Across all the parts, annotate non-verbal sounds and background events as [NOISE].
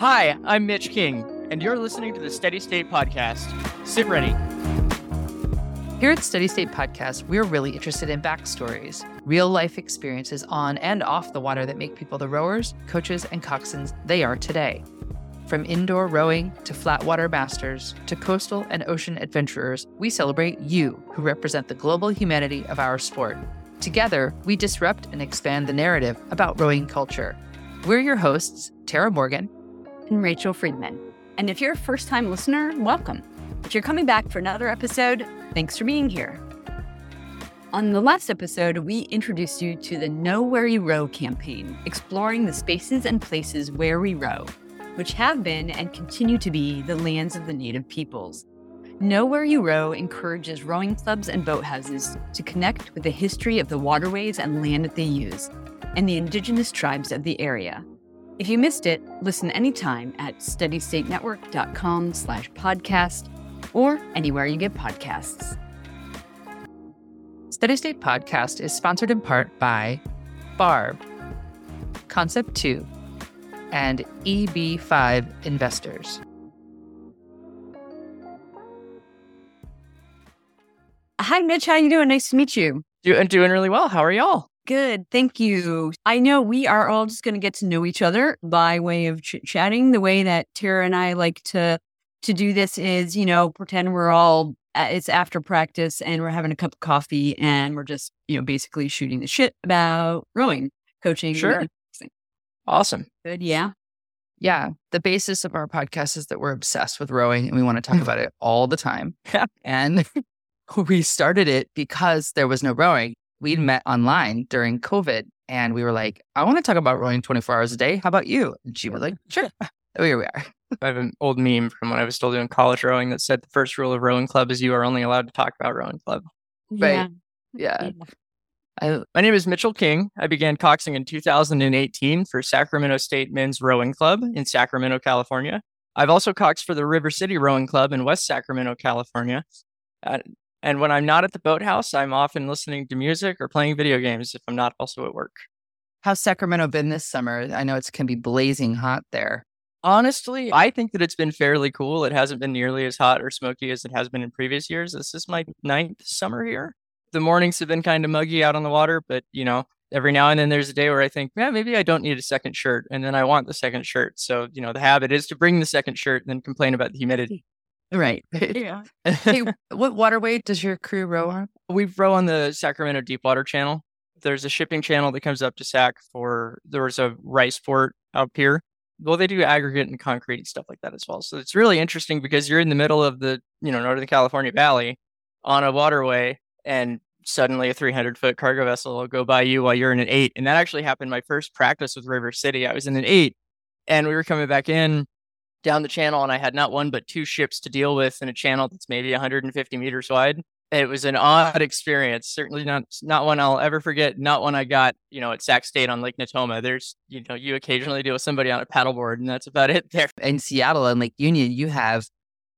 Hi, I'm Mitch King, and you're listening to the Steady State Podcast. Sit ready. Here at Steady State Podcast, we're really interested in backstories, real life experiences on and off the water that make people the rowers, coaches, and coxswains they are today. From indoor rowing to flatwater masters to coastal and ocean adventurers, we celebrate you who represent the global humanity of our sport. Together, we disrupt and expand the narrative about rowing culture. We're your hosts, Tara Morgan and Rachel Friedman. And if you're a first time listener, welcome. If you're coming back for another episode, thanks for being here. On the last episode, we introduced you to the Know Where You Row campaign, exploring the spaces and places where we row, which have been and continue to be the lands of the native peoples. Know Where You Row encourages rowing clubs and boathouses to connect with the history of the waterways and land that they use, and the indigenous tribes of the area. If you missed it, listen anytime at steadystatenetwork.com slash podcast or anywhere you get podcasts. Steady State Podcast is sponsored in part by Barb, Concept 2, and EB5 Investors. Hi, Mitch. How you doing? Nice to meet you. Doing doing really well. How are y'all? Good. Thank you. I know we are all just going to get to know each other by way of ch- chatting. The way that Tara and I like to to do this is, you know, pretend we're all uh, it's after practice and we're having a cup of coffee and we're just, you know, basically shooting the shit about rowing, coaching. Sure. Awesome. Good. Yeah. Yeah. The basis of our podcast is that we're obsessed with rowing and we want to talk about it all the time. [LAUGHS] and [LAUGHS] we started it because there was no rowing we'd met online during COVID and we were like, I want to talk about rowing 24 hours a day. How about you? And she was like, [LAUGHS] sure. So [LAUGHS] here we are. I have an old meme from when I was still doing college rowing that said the first rule of rowing club is you are only allowed to talk about rowing club. Right. Yeah. yeah. I, my name is Mitchell King. I began coxing in 2018 for Sacramento State Men's Rowing Club in Sacramento, California. I've also coxed for the River City Rowing Club in West Sacramento, California. Uh, and when I'm not at the boathouse, I'm often listening to music or playing video games if I'm not also at work. How's Sacramento been this summer? I know it can be blazing hot there. Honestly, I think that it's been fairly cool. It hasn't been nearly as hot or smoky as it has been in previous years. This is my ninth summer here. The mornings have been kind of muggy out on the water, but you know, every now and then there's a day where I think, yeah, maybe I don't need a second shirt. And then I want the second shirt. So, you know, the habit is to bring the second shirt and then complain about the humidity. Right. [LAUGHS] [LAUGHS] yeah. hey, [LAUGHS] what waterway does your crew row on? We row on the Sacramento Deepwater Channel. There's a shipping channel that comes up to Sac for there was a rice port up here. Well, they do aggregate and concrete and stuff like that as well. So it's really interesting because you're in the middle of the, you know, Northern California Valley on a waterway and suddenly a 300 foot cargo vessel will go by you while you're in an eight. And that actually happened my first practice with River City. I was in an eight and we were coming back in down the channel and I had not one but two ships to deal with in a channel that's maybe 150 meters wide. It was an odd experience. Certainly not not one I'll ever forget. Not one I got, you know, at Sac State on Lake Natoma. There's, you know, you occasionally deal with somebody on a paddleboard, and that's about it there. In Seattle and Lake Union, you have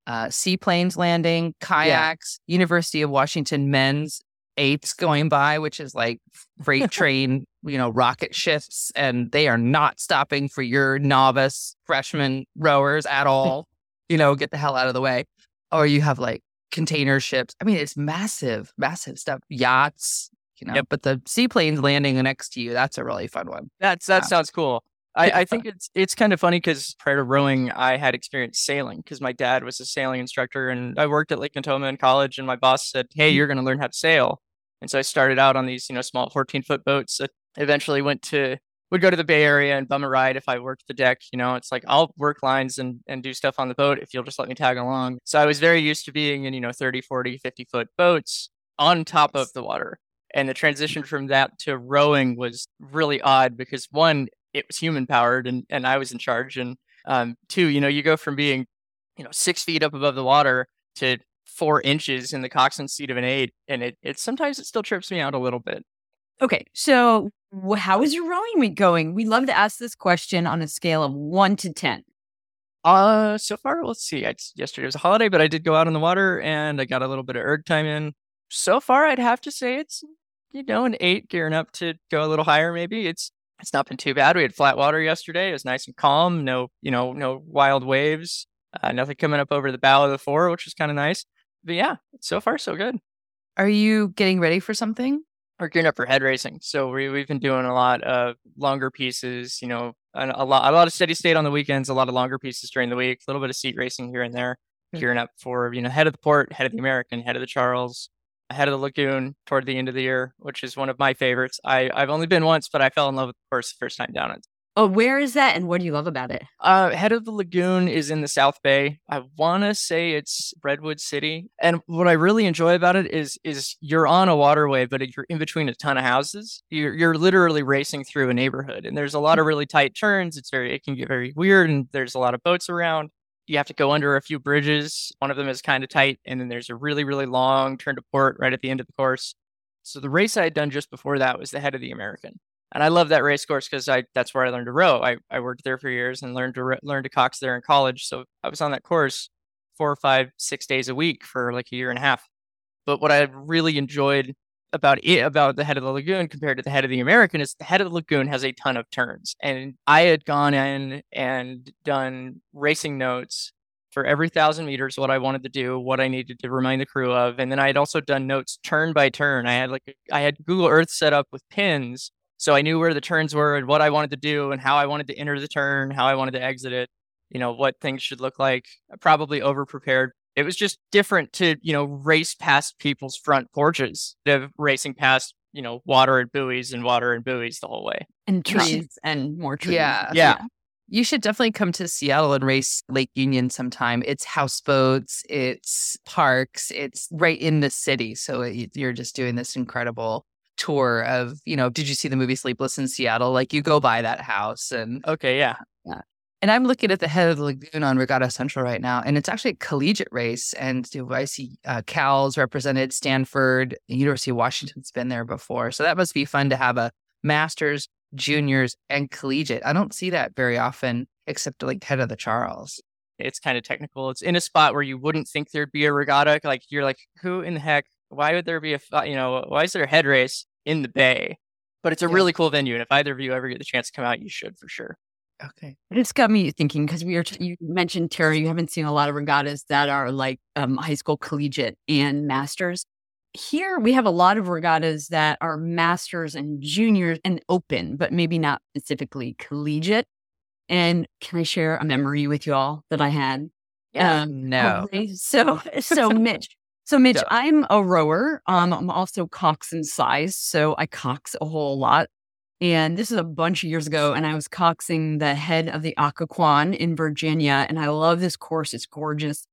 uh, seaplanes landing, kayaks, yeah. University of Washington men's eights going by, which is like freight [LAUGHS] train, you know, rocket ships, and they are not stopping for your novice freshman rowers at [LAUGHS] all. you know, get the hell out of the way. Or you have like container ships. I mean, it's massive, massive stuff. Yachts, you know. Yep. But the seaplanes landing next to you, that's a really fun one. That's that yeah. sounds cool. I, I, [LAUGHS] think it's it's kind of funny because prior to rowing, I had experience sailing because my dad was a sailing instructor, and I worked at Lake Natoma in college. And my boss said, "Hey, mm-hmm. you're going to learn how to sail." And so I started out on these, you know, small 14 foot boats eventually went to would go to the Bay Area and bum a ride if I worked the deck. You know, it's like I'll work lines and, and do stuff on the boat if you'll just let me tag along. So I was very used to being in, you know, 30, 40, 50 foot boats on top of the water. And the transition from that to rowing was really odd because one, it was human powered and, and I was in charge. And um, two, you know, you go from being, you know, six feet up above the water to four inches in the coxswain seat of an eight. And it, it sometimes it still trips me out a little bit. Okay. So how is your rowing week going? We love to ask this question on a scale of one to 10. Uh, so far, let's see. I, yesterday was a holiday, but I did go out on the water and I got a little bit of erg time in. So far, I'd have to say it's, you know, an eight gearing up to go a little higher, maybe. It's it's not been too bad. We had flat water yesterday. It was nice and calm. No, you know, no wild waves. Uh, nothing coming up over the bow of the four, which is kind of nice. But yeah, so far so good. Are you getting ready for something? We're gearing up for head racing, so we we've been doing a lot of longer pieces. You know, a, a lot a lot of steady state on the weekends, a lot of longer pieces during the week, a little bit of seat racing here and there. Gearing up for you know head of the port, head of the American, head of the Charles, head of the Lagoon toward the end of the year, which is one of my favorites. I I've only been once, but I fell in love with the course the first time down it. Oh, where is that and what do you love about it? Uh, head of the lagoon is in the South Bay. I want to say it's Redwood City. And what I really enjoy about it is is you're on a waterway, but you're in between a ton of houses. You're you're literally racing through a neighborhood, and there's a lot of really tight turns. It's very it can get very weird, and there's a lot of boats around. You have to go under a few bridges. One of them is kind of tight, and then there's a really really long turn to port right at the end of the course. So the race I had done just before that was the head of the American and I love that race course because I that's where I learned to row. I, I worked there for years and learned to learn to cox there in college. So I was on that course four or five, six days a week for like a year and a half. But what I really enjoyed about it about the head of the lagoon compared to the head of the American is the head of the lagoon has a ton of turns. And I had gone in and done racing notes for every thousand meters, what I wanted to do, what I needed to remind the crew of. And then I had also done notes turn by turn. I had like I had Google Earth set up with pins so I knew where the turns were and what I wanted to do and how I wanted to enter the turn, how I wanted to exit it, you know, what things should look like. Probably over prepared. It was just different to, you know, race past people's front porches of racing past, you know, water and buoys and water and buoys the whole way. And trees and more trees. Yeah. Yeah. You should definitely come to Seattle and race Lake Union sometime. It's houseboats, it's parks, it's right in the city. So it, you're just doing this incredible tour of, you know, did you see the movie Sleepless in Seattle? Like you go by that house and okay, yeah. Yeah. And I'm looking at the head of the lagoon on Regatta Central right now, and it's actually a collegiate race. And I see uh, Cal's represented, Stanford, University of Washington's been there before. So that must be fun to have a master's, juniors, and collegiate. I don't see that very often, except like head of the Charles. It's kind of technical. It's in a spot where you wouldn't think there'd be a regatta. Like you're like, who in the heck why would there be a you know why is there a head race in the bay? But it's a yeah. really cool venue, and if either of you ever get the chance to come out, you should for sure. Okay, it's got me thinking because we are. T- you mentioned Tara, you haven't seen a lot of regattas that are like um, high school collegiate and masters. Here we have a lot of regattas that are masters and juniors and open, but maybe not specifically collegiate. And can I share a memory with you all that I had? Yeah, um, no. Okay. So, so Mitch, so, Mitch, yeah. I'm a rower. Um, I'm also coxswain size, so I cox a whole lot. And this is a bunch of years ago, and I was coxing the head of the Occoquan in Virginia. And I love this course; it's gorgeous.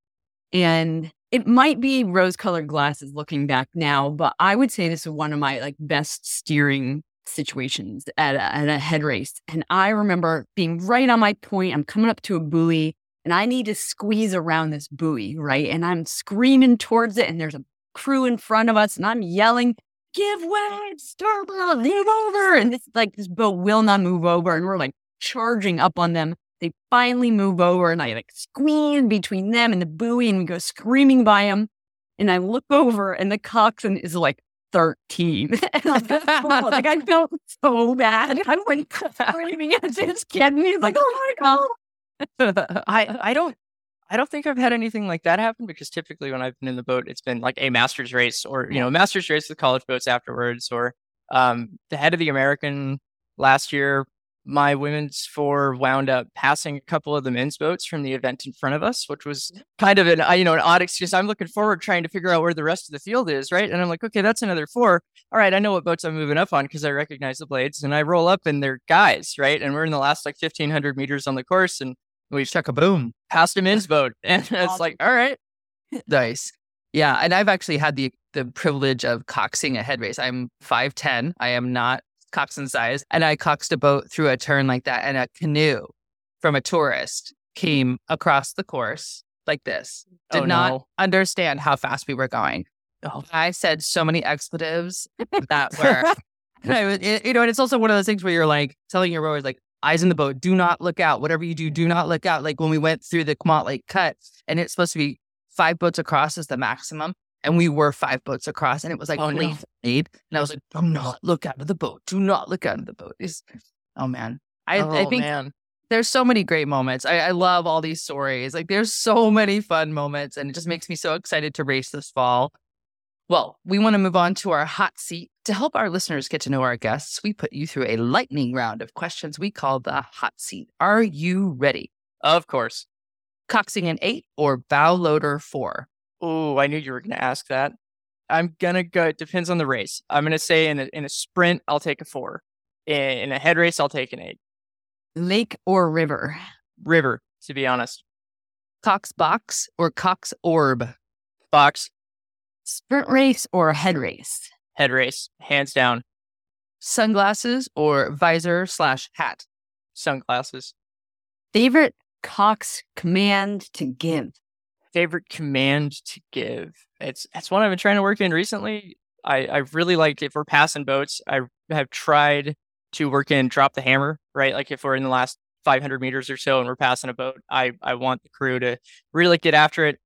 And it might be rose-colored glasses looking back now, but I would say this is one of my like best steering situations at a, at a head race. And I remember being right on my point. I'm coming up to a buoy and I need to squeeze around this buoy, right? And I'm screaming towards it, and there's a crew in front of us, and I'm yelling, "Give way, starboard, uh, move over!" And this like this boat will not move over, and we're like charging up on them. They finally move over, and I like squeeze between them and the buoy, and we go screaming by them. And I look over, and the coxswain is like 13. [LAUGHS] and like, I [LAUGHS] felt so bad. I went [LAUGHS] screaming at this kid, and he's like, oh my God. [LAUGHS] I I don't I don't think I've had anything like that happen because typically when I've been in the boat, it's been like a master's race or you know a master's race with college boats afterwards, or um, the head of the American last year. My women's four wound up passing a couple of the men's boats from the event in front of us, which was kind of an you know an odd excuse. I'm looking forward trying to figure out where the rest of the field is, right? And I'm like, okay, that's another four. All right, I know what boats I'm moving up on because I recognize the blades, and I roll up and they're guys, right? And we're in the last like 1500 meters on the course, and we chuck a boom past a men's [LAUGHS] boat. And it's like, all right. [LAUGHS] Nice. Yeah. And I've actually had the the privilege of coxing a head race. I'm 5'10. I am not coxswain size. And I coxed a boat through a turn like that. And a canoe from a tourist came across the course like this. Oh, Did oh, not no. understand how fast we were going. Oh. I said so many expletives that [LAUGHS] were, you know, and it's also one of those things where you're like telling your rowers, like, eyes in the boat, do not look out. Whatever you do, do not look out. Like when we went through the Montlake cut, and it's supposed to be five boats across is the maximum. And we were five boats across, and it was like oh, no. And I was like, do not look out of the boat. Do not look out of the boat. It's, Oh man. I, oh I think man. there's so many great moments. I, I love all these stories. Like there's so many fun moments, and it just makes me so excited to race this fall. Well, we want to move on to our hot seat. To help our listeners get to know our guests, we put you through a lightning round of questions we call the hot seat. Are you ready? Of course. Coxing an eight or bow loader four? Oh, I knew you were going to ask that. I'm gonna go. It depends on the race. I'm gonna say in a, in a sprint, I'll take a four. In, in a head race, I'll take an eight. Lake or river? River, to be honest. Cox box or Cox orb? Box, Sprint race or head race? Head race, hands down. Sunglasses or visor slash hat? Sunglasses. Favorite Cox command to give? Favorite command to give. It's it's one I've been trying to work in recently. I I really like if we're passing boats. I have tried to work in drop the hammer. Right, like if we're in the last 500 meters or so and we're passing a boat, I I want the crew to really get after it.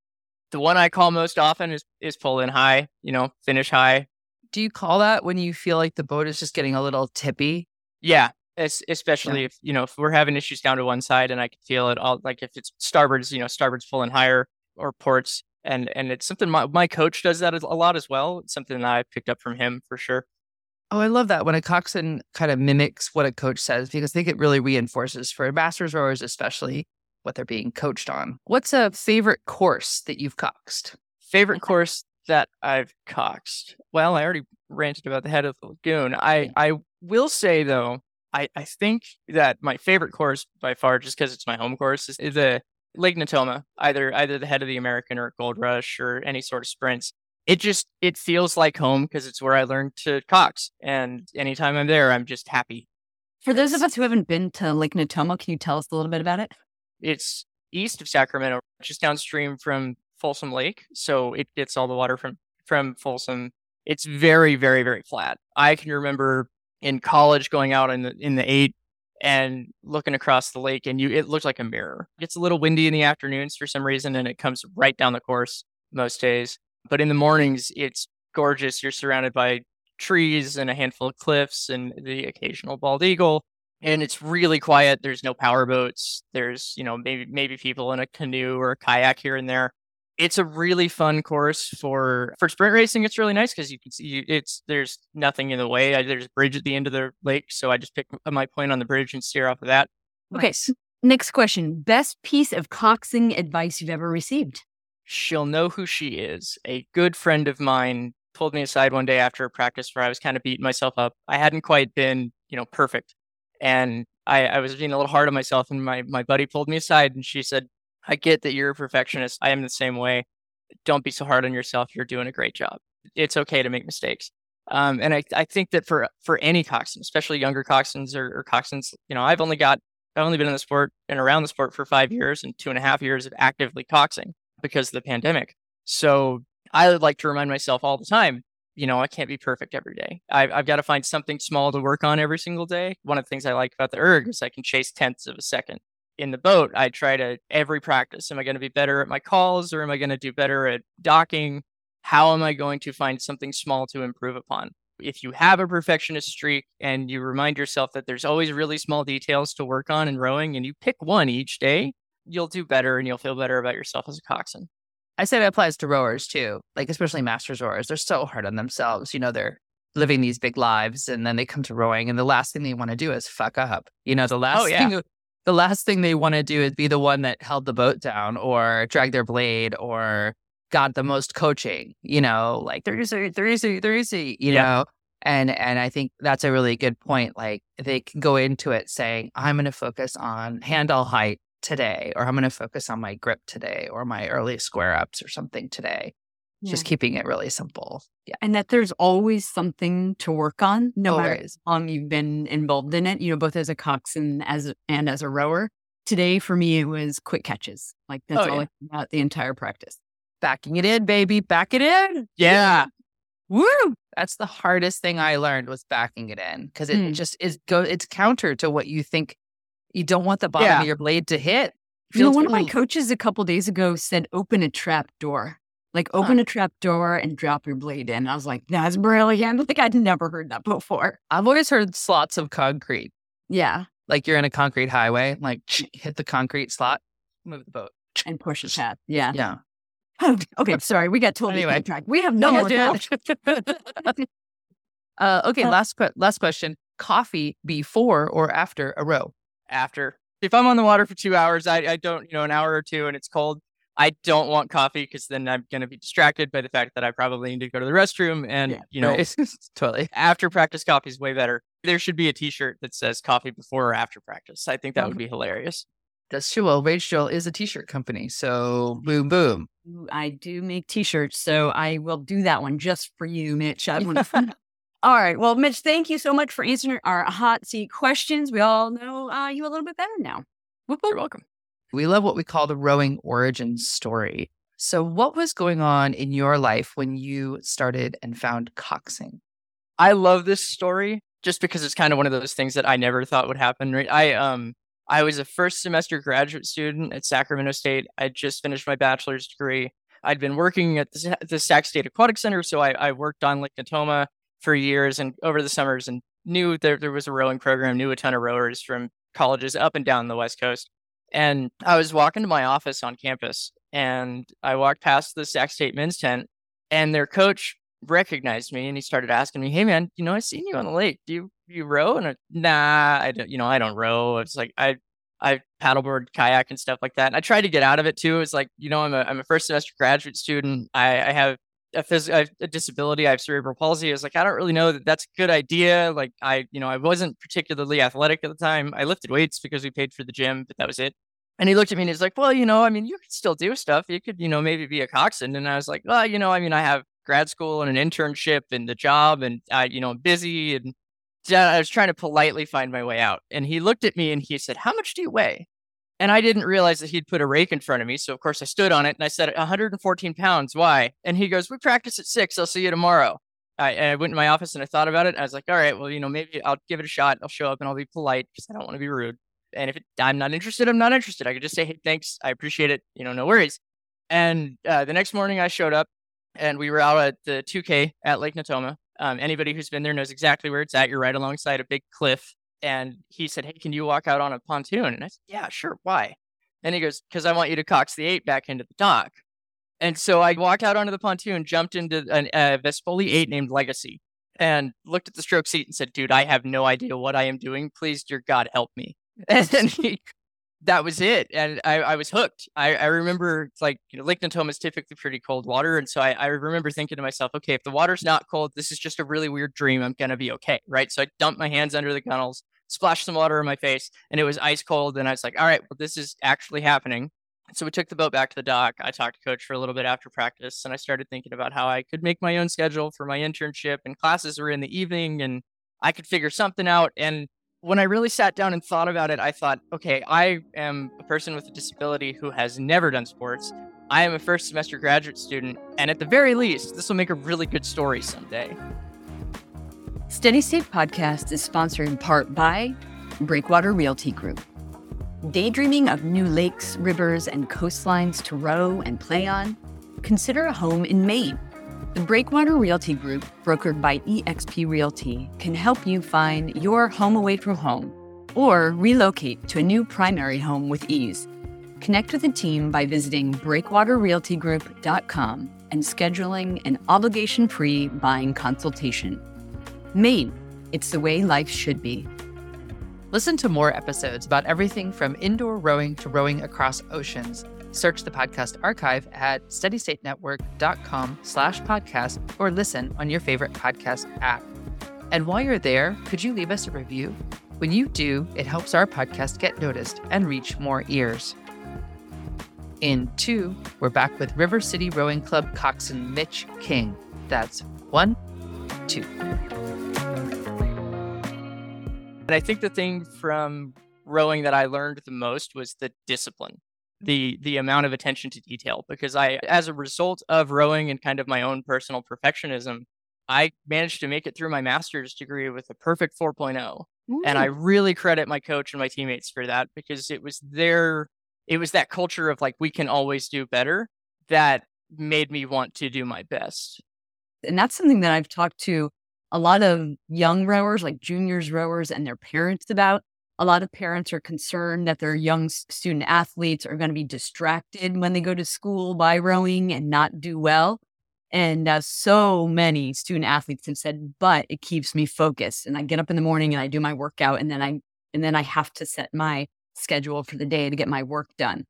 The one I call most often is is pull in high. You know, finish high. Do you call that when you feel like the boat is just getting a little tippy? Yeah, es- especially if you know if we're having issues down to one side and I can feel it all. Like if it's starboards, you know, starboards pulling higher or ports, and and it's something my my coach does that a lot as well. It's something that I picked up from him for sure. Oh, I love that when a coxswain kind of mimics what a coach says because I think it really reinforces for masters rowers, especially what they're being coached on. What's a favorite course that you've coxed? Favorite [LAUGHS] course that I've coxed. Well, I already ranted about the head of the lagoon. I I will say though, I I think that my favorite course by far, just because it's my home course, is, the Lake Natoma. Either either the head of the American or Gold Rush or any sort of sprints. It just it feels like home because it's where I learned to cox, and anytime I'm there, I'm just happy. For those of us who haven't been to Lake Natoma, can you tell us a little bit about it? It's east of Sacramento, just downstream from Folsom Lake, so it gets all the water from from Folsom. It's very, very, very flat. I can remember in college going out in the in the eight and looking across the lake, and you it looked like a mirror. It gets a little windy in the afternoons for some reason, and it comes right down the course most days. But in the mornings, it's gorgeous. You're surrounded by trees and a handful of cliffs and the occasional bald eagle and it's really quiet. There's no power boats. There's, you know, maybe maybe people in a canoe or a kayak here and there. It's a really fun course for for sprint racing. It's really nice because you can see it's there's nothing in the way. I, there's a bridge at the end of the lake, so I just pick my point on the bridge and steer off of that. Okay. s- Next question. Best piece of coxing advice you've ever received? She'll know who she is. A good friend of mine pulled me aside one day after a practice where I was kind of beating myself up. I hadn't quite been, you know, perfect. And I, I was being a little hard on myself. And my, my buddy pulled me aside and she said, I get that you're a perfectionist. I am the same way. Don't be so hard on yourself. You're doing a great job. It's okay to make mistakes. Um, and I, I think that for for any coxswain, especially younger coxswains or, or coxswains, you know, I've only got I've only been in the sport and around the sport for five years and two and a half years of actively coxing because of the pandemic. So I would like to remind myself all the time, you know, I can't be perfect every day. I've, I've got to find something small to work on every single day. One of the things I like about the erg is I can chase tenths of a second. In the boat, I try to every practice. Am I going to be better at my calls or am I going to do better at docking? How am I going to find something small to improve upon? If you have a perfectionist streak and you remind yourself that there's always really small details to work on in rowing and you pick one each day, you'll do better and you'll feel better about yourself as a coxswain. I say that applies to rowers too, like especially masters rowers. They're so hard on themselves. You know, they're living these big lives and then they come to rowing and the last thing they want to do is fuck up. You know, the oh, last Oh, yeah. thing the last thing they want to do is be the one that held the boat down or dragged their blade or got the most coaching, you know, like they're easy, they're easy, they're easy, you Yeah. know. And and I think that's a really good point. Like they can go into it saying, I'm gonna focus on handle height today, or I'm gonna focus on my grip today, or my early square ups or something today. Just keeping it really simple. Yeah. and that there's always something to work on, no matter Always. how long you've been involved in it. You know, both as a coxswain as and as a rower. Today, for me, it was quick catches. Like that's Oh, all yeah. About the entire practice. Backing it in, baby. Back it in. Yeah. Woo! That's the hardest thing I learned was backing it in because it Hmm. just is go. It's counter to what you think. You don't want the bottom Yeah. of your blade to hit. You know, one of my coaches a couple days ago said, "Open a trap door." Like open a trap door and drop your blade in. I was like, "That's brilliant!" [LAUGHS] Like I'd never heard that before. I've always heard slots of concrete. Yeah. Like you're in a concrete highway, like [SNIFFS] hit the concrete slot, move the boat. [SNIFFS] And push it past. Yeah. Yeah. Oh, [LAUGHS] okay. Sorry. We got totally Anyway. anyway. We have no more time. [LAUGHS] uh, okay, Uh, last que- last question. Coffee before or after a row? After, if I'm on the water for two hours, I, I don't, you know, an hour or two and it's cold. I don't want coffee because then I'm going to be distracted by the fact that I probably need to go to the restroom. And, Yeah, you know, Right. [LAUGHS] totally. after practice coffee is way better. There should be a t shirt that says coffee before or after practice. I think that would be hilarious. That's true. Well, Rage Drill is a t-shirt company, so boom, boom. I do make t-shirts, so I will do that one just for you, Mitch. I wanna- [LAUGHS] [LAUGHS] all right. Well, Mitch, thank you so much for answering our hot seat questions. We all know uh, you a little bit better now. Whoop, You're whoop. welcome. We love what we call the rowing origin story. So, what was going on in your life when you started and found coxing? I love this story just because it's kind of one of those things that I never thought would happen. Right? I um I was a first semester graduate student at Sacramento State. I just finished my bachelor's degree. I'd been working at the, the Sac State Aquatic Center, so I, I worked on Lake Natoma for years and over the summers, and knew there there was a rowing program. Knew a ton of rowers from colleges up and down the West Coast. And I was walking to my office on campus, and I walked past the Sac State men's tent, and their coach recognized me and he started asking me, "Hey man, you know I seen you on the lake. Do you you row?" And I, nah, I don't. You know I don't row. It's like I I paddleboard, kayak, and stuff like that. And I tried to get out of it too. It's like you know I'm a I'm a first semester graduate student. I I have a phys- I have a disability. I have cerebral palsy. I was like I don't really know that that's a good idea. Like I you know I wasn't particularly athletic at the time. I lifted weights because we paid for the gym, but that was it. And he looked at me and he's like, "Well, you know, I mean, you could still do stuff. You could, you know, maybe be a coxswain." And I was like, "Well, you know, I mean, I have grad school and an internship and the job, and I, you know, I'm busy." And I was trying to politely find my way out. And he looked at me and he said, "How much do you weigh?" And I didn't realize that he'd put a rake in front of me. So of course I stood on it and I said, 114 pounds. Why? And he goes, "We practice at six. I'll see you tomorrow." I, I went in my office and I thought about it. I was like, "All right, well, you know, maybe I'll give it a shot. I'll show up and I'll be polite because I don't want to be rude." And if it, I'm not interested, I'm not interested. I could just say, hey, thanks. I appreciate it. You know, no worries. And uh, the next morning I showed up and we were out at the 2K at Lake Natoma. Um, anybody who's been there knows exactly where it's at. You're right alongside a big cliff. And he said, hey, can you walk out on a pontoon? And I said, yeah, sure. Why? And he goes, because I want you to cox the eight back into the dock. And so I walked out onto the pontoon, jumped into a Vespoli 8 named Legacy, and looked at the stroke seat and said, dude, I have no idea what I am doing. Please, dear God, help me. [LAUGHS] And he, that was it. And I, I was hooked. I, I remember like, you know, Lake Natoma is typically pretty cold water. And so I, I remember thinking to myself, okay, if the water's not cold, this is just a really weird dream. I'm going to be okay. Right. So I dumped my hands under the gunnels, splashed some water in my face, and it was ice cold. And I was like, all right, well, this is actually happening. So we took the boat back to the dock. I talked to coach for a little bit after practice, and I started thinking about how I could make my own schedule for my internship, and classes were in the evening, and I could figure something out. And when I really sat down and thought about it, I thought, okay, I am a person with a disability who has never done sports. I am a first semester graduate student, and at the very least, this will make a really good story someday. Steady State Podcast is sponsored in part by Breakwater Realty Group. Daydreaming of new lakes, rivers, and coastlines to row and play on? Consider a home in Maine. The Breakwater Realty Group, brokered by eXp Realty, can help you find your home away from home or relocate to a new primary home with ease. Connect with the team by visiting breakwaterrealtygroup.com and scheduling an obligation free buying consultation. Maine, it's the way life should be. Listen to more episodes about everything from indoor rowing to rowing across oceans. Search the podcast archive at steadystatenetwork.com slash podcast or listen on your favorite podcast app. And while you're there, could you leave us a review? When you do, it helps our podcast get noticed and reach more ears. In two, we're back with River City Rowing Club coxswain Mitch King. That's one, two. And I think the thing from rowing that I learned the most was the discipline, the the amount of attention to detail. Because I, as a result of rowing and kind of my own personal perfectionism, I managed to make it through my master's degree with a perfect 4.0. And I really credit my coach and my teammates for that because it was their it was that culture of like we can always do better that made me want to do my best. and that's something that I've talked to a lot of young rowers, like juniors rowers and their parents about. A lot of parents are concerned that their young student athletes are going to be distracted when they go to school by rowing and not do well. And uh, so many student athletes have said, but it keeps me focused. And I get up in the morning and I do my workout and then I and then I have to set my schedule for the day to get my work done.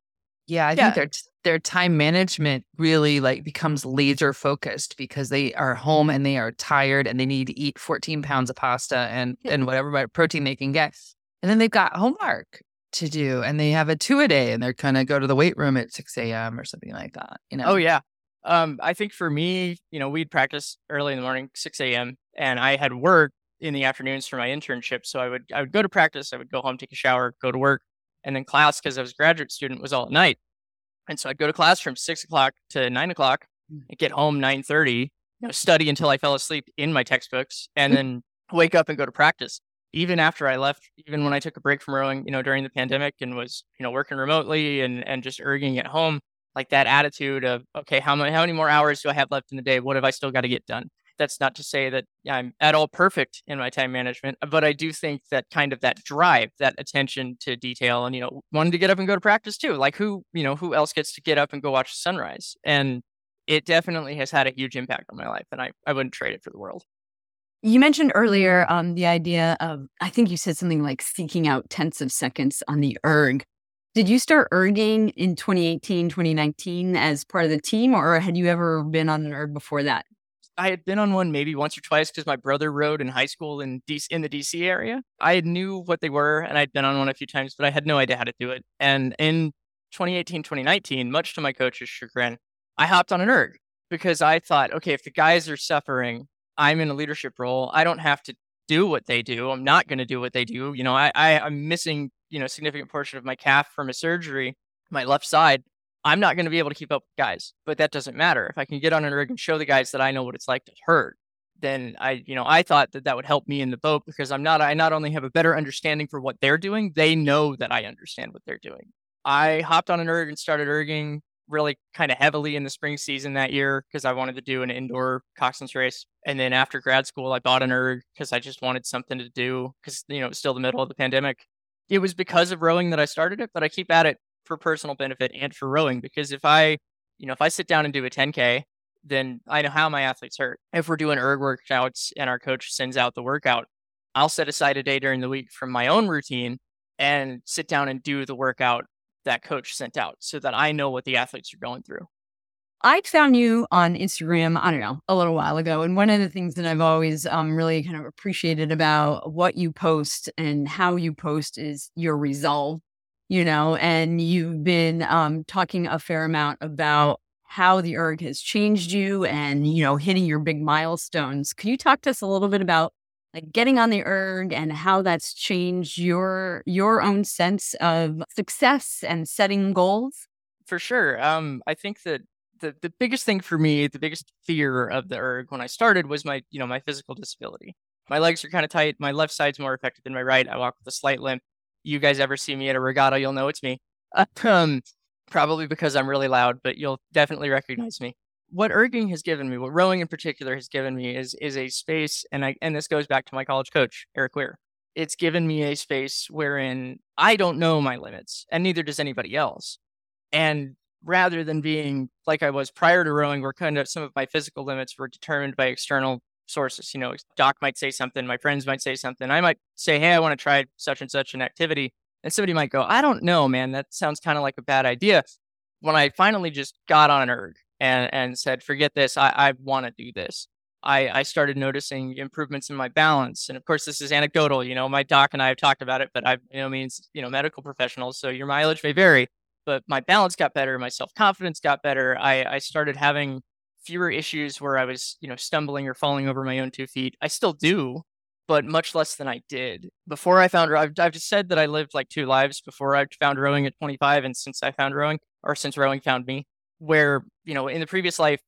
Yeah, I yeah. think their their time management really like becomes laser focused because they are home and they are tired and they need to eat 14 pounds of pasta and and whatever protein they can get. And then they've got homework to do and they have a two a day and they're gonna go to the weight room at 6 a.m. or something like that. You know? Oh yeah. Um, I think for me, you know, we'd practice early in the morning, 6 a.m. and I had work in the afternoons for my internship. So I would I would go to practice, I would go home, take a shower, go to work, and then class because I was a graduate student was all at night. And so I'd go to class from six o'clock to nine o'clock mm. and get home nine thirty, you know, study until I fell asleep in my textbooks and then wake up and go to practice. Even after I left, even when I took a break from rowing, you know, during the pandemic and was, you know, working remotely and and just erging at home, like that attitude of, okay, how many how many more hours do I have left in the day? What have I still got to get done? That's not to say that I'm at all perfect in my time management, but I do think that kind of that drive, that attention to detail, and you know, wanting to get up and go to practice too. Like who, you know, who else gets to get up and go watch the sunrise? And it definitely has had a huge impact on my life, and I I wouldn't trade it for the world. You mentioned earlier um, the idea of, I think you said something like seeking out tenths of seconds on the erg. Did you start erging in 2018, 2019 as part of the team, or had you ever been on an erg before that? I had been on one maybe once or twice because my brother rowed in high school in in the DC area. I knew what they were and I'd been on one a few times, but I had no idea how to do it. And in 2018, 2019, much to my coach's chagrin, I hopped on an erg because I thought, okay, if the guys are suffering, I'm in a leadership role. I don't have to do what they do. I'm not going to do what they do. You know, I, I I'm missing you know significant portion of my calf from a surgery, my left side. I'm not going to be able to keep up with guys, but that doesn't matter. If I can get on an erg and show the guys that I know what it's like to hurt, then I, you know, I thought that that would help me in the boat because I'm not, I not only have a better understanding for what they're doing, they know that I understand what they're doing. I hopped on an erg and started erging really kind of heavily in the spring season that year because I wanted to do an indoor coxswain's race. And then after grad school, I bought an erg because I just wanted something to do because, you know, it was still the middle of the pandemic. It was because of rowing that I started it, but I keep at it for personal benefit and for rowing because if I, you know, if I sit down and do a 10K, then I know how my athletes hurt. If we're doing erg workouts and our coach sends out the workout, I'll set aside a day during the week from my own routine and sit down and do the workout that coach sent out so that I know what the athletes are going through. I found you on Instagram, I don't know, a little while ago. And one of the things that I've always um, really kind of appreciated about what you post and how you post is your resolve you know, and you've been um, talking a fair amount about how the erg has changed you and, you know, hitting your big milestones. Can you talk to us a little bit about like getting on the erg and how that's changed your your own sense of success and setting goals? For sure. Um, I think that the, the biggest thing for me, the biggest fear of the erg when I started was my, you know, my physical disability. My legs are kind of tight. My left side's more affected than my right. I walk with a slight limp you guys ever see me at a regatta, you'll know it's me. [LAUGHS] um, probably because I'm really loud, but you'll definitely recognize me. What erging has given me, what rowing in particular has given me, is is a space, and I and this goes back to my college coach Eric Weir. It's given me a space wherein I don't know my limits, and neither does anybody else. And rather than being like I was prior to rowing, where kind of some of my physical limits were determined by external sources. You know, Doc might say something, my friends might say something. I might say, hey, I want to try such and such an activity. And somebody might go, I don't know, man. That sounds kind of like a bad idea. When I finally just got on an erg and, and said, forget this, I, I want to do this. I, I started noticing improvements in my balance. And of course, this is anecdotal. You know, my doc and I have talked about it, but I, you know, means, you know, medical professionals. So your mileage may vary, but my balance got better. My self confidence got better. I, I started having fewer issues where I was, you know, stumbling or falling over my own two feet. I still do, but much less than I did before I found. I've I've just said that I lived like two lives before I found rowing at 25, and since I found rowing, or since rowing found me, where you know in the previous life,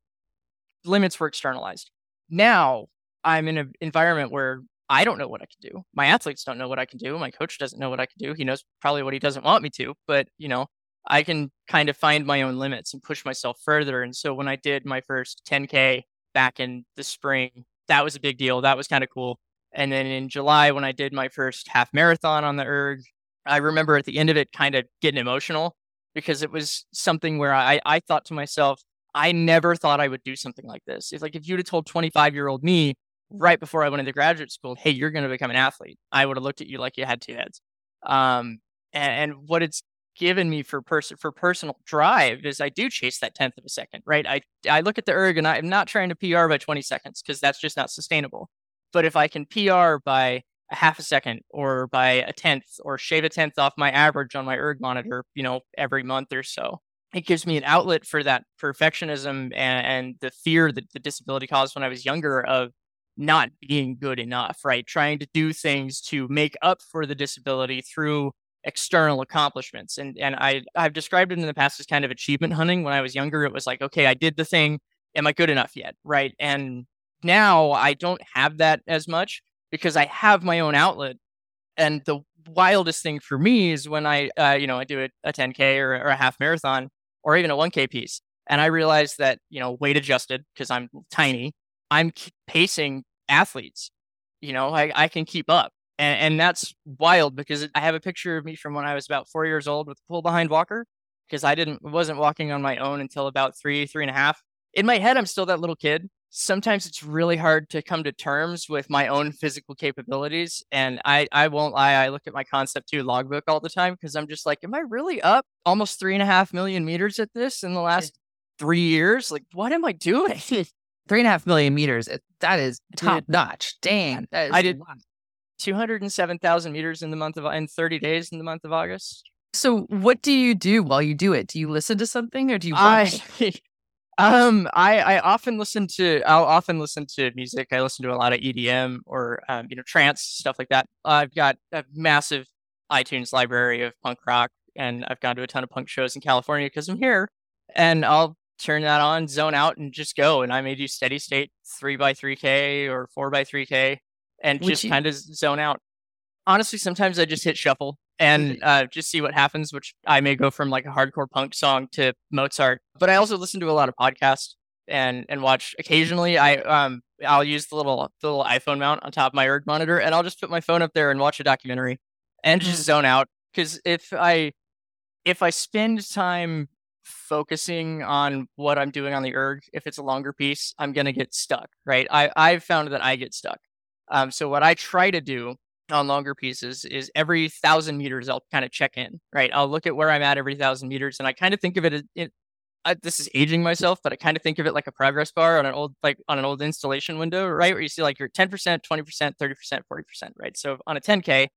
limits were externalized. Now I'm in an environment where I don't know what I can do. My athletes don't know what I can do. My coach doesn't know what I can do. He knows probably what he doesn't want me to, but you know, I can kind of find my own limits and push myself further. And so when I did my first 10K back in the spring, that was a big deal. That was kind of cool. And then in July, when I did my first half marathon on the erg, I remember at the end of it kind of getting emotional because it was something where I, I thought to myself, I never thought I would do something like this. It's like if you'd have told 25 year old me right before I went into graduate school, hey, you're going to become an athlete, I would have looked at you like you had two heads. Um, and, and what it's given me for person for personal drive is I do chase that tenth of a second, right? I I look at the erg and I'm not trying to PR by 20 seconds because that's just not sustainable. But if I can PR by a half a second or by a tenth or shave a tenth off my average on my erg mm-hmm. monitor, you know, every month or so. It gives me an outlet for that perfectionism and, and the fear that the disability caused when I was younger of not being good enough, right? Trying to do things to make up for the disability through external accomplishments. And and I I've described it in the past as kind of achievement hunting. When I was younger, it was like, okay, I did the thing. Am I good enough yet? Right. And now I don't have that as much because I have my own outlet. And the wildest thing for me is when I, uh, you know, I do a, a 10K or, or a half marathon or even a 1K piece. And I realize that, you know, weight adjusted because I'm tiny, I'm pacing athletes. You know, I, I can keep up. And, and that's wild because I have a picture of me from when I was about four years old with a pull behind walker because I didn't wasn't walking on my own until about three, three and a half. In my head, I'm still that little kid, sometimes it's really hard to come to terms with my own physical capabilities. And I, I won't lie, I look at my concept two logbook all the time because I'm just like, am I really up almost three and a half million meters at this in the last three years? Like, what am I doing? [LAUGHS] three and a half million meters. That is top notch. Dang. I did 207,000 meters in the month of, in 30 days in the month of August. So, what do you do while you do it? Do you listen to something or do you watch? I, [LAUGHS] Um, I I often listen to I'll often listen to music. I listen to a lot of EDM or um, you know trance stuff like that. I've got a massive iTunes library of punk rock, and I've gone to a ton of punk shows in California because I'm here. And I'll turn that on, zone out, and just go. And I may do steady state three by three k or four by three k, and Would just you... kind of zone out. Honestly, sometimes I just hit shuffle and uh, just see what happens. Which I may go from like a hardcore punk song to Mozart, but I also listen to a lot of podcasts and and watch occasionally. I um I'll use the little the little iPhone mount on top of my erg monitor, and I'll just put my phone up there and watch a documentary and just mm-hmm. zone out. Because if I if I spend time focusing on what I'm doing on the erg, if it's a longer piece, I'm gonna get stuck. Right? I I've found that I get stuck. Um, so what I try to do on longer pieces is every thousand meters I'll kind of check in, right? I'll look at where I'm at every thousand meters, and I kind of think of it as it, I, this is aging myself, but I kind of think of it like a progress bar on an old like on an old installation window, right? Where you see like you're 10%, 20%, 30%, 40%, right? So on a 10k,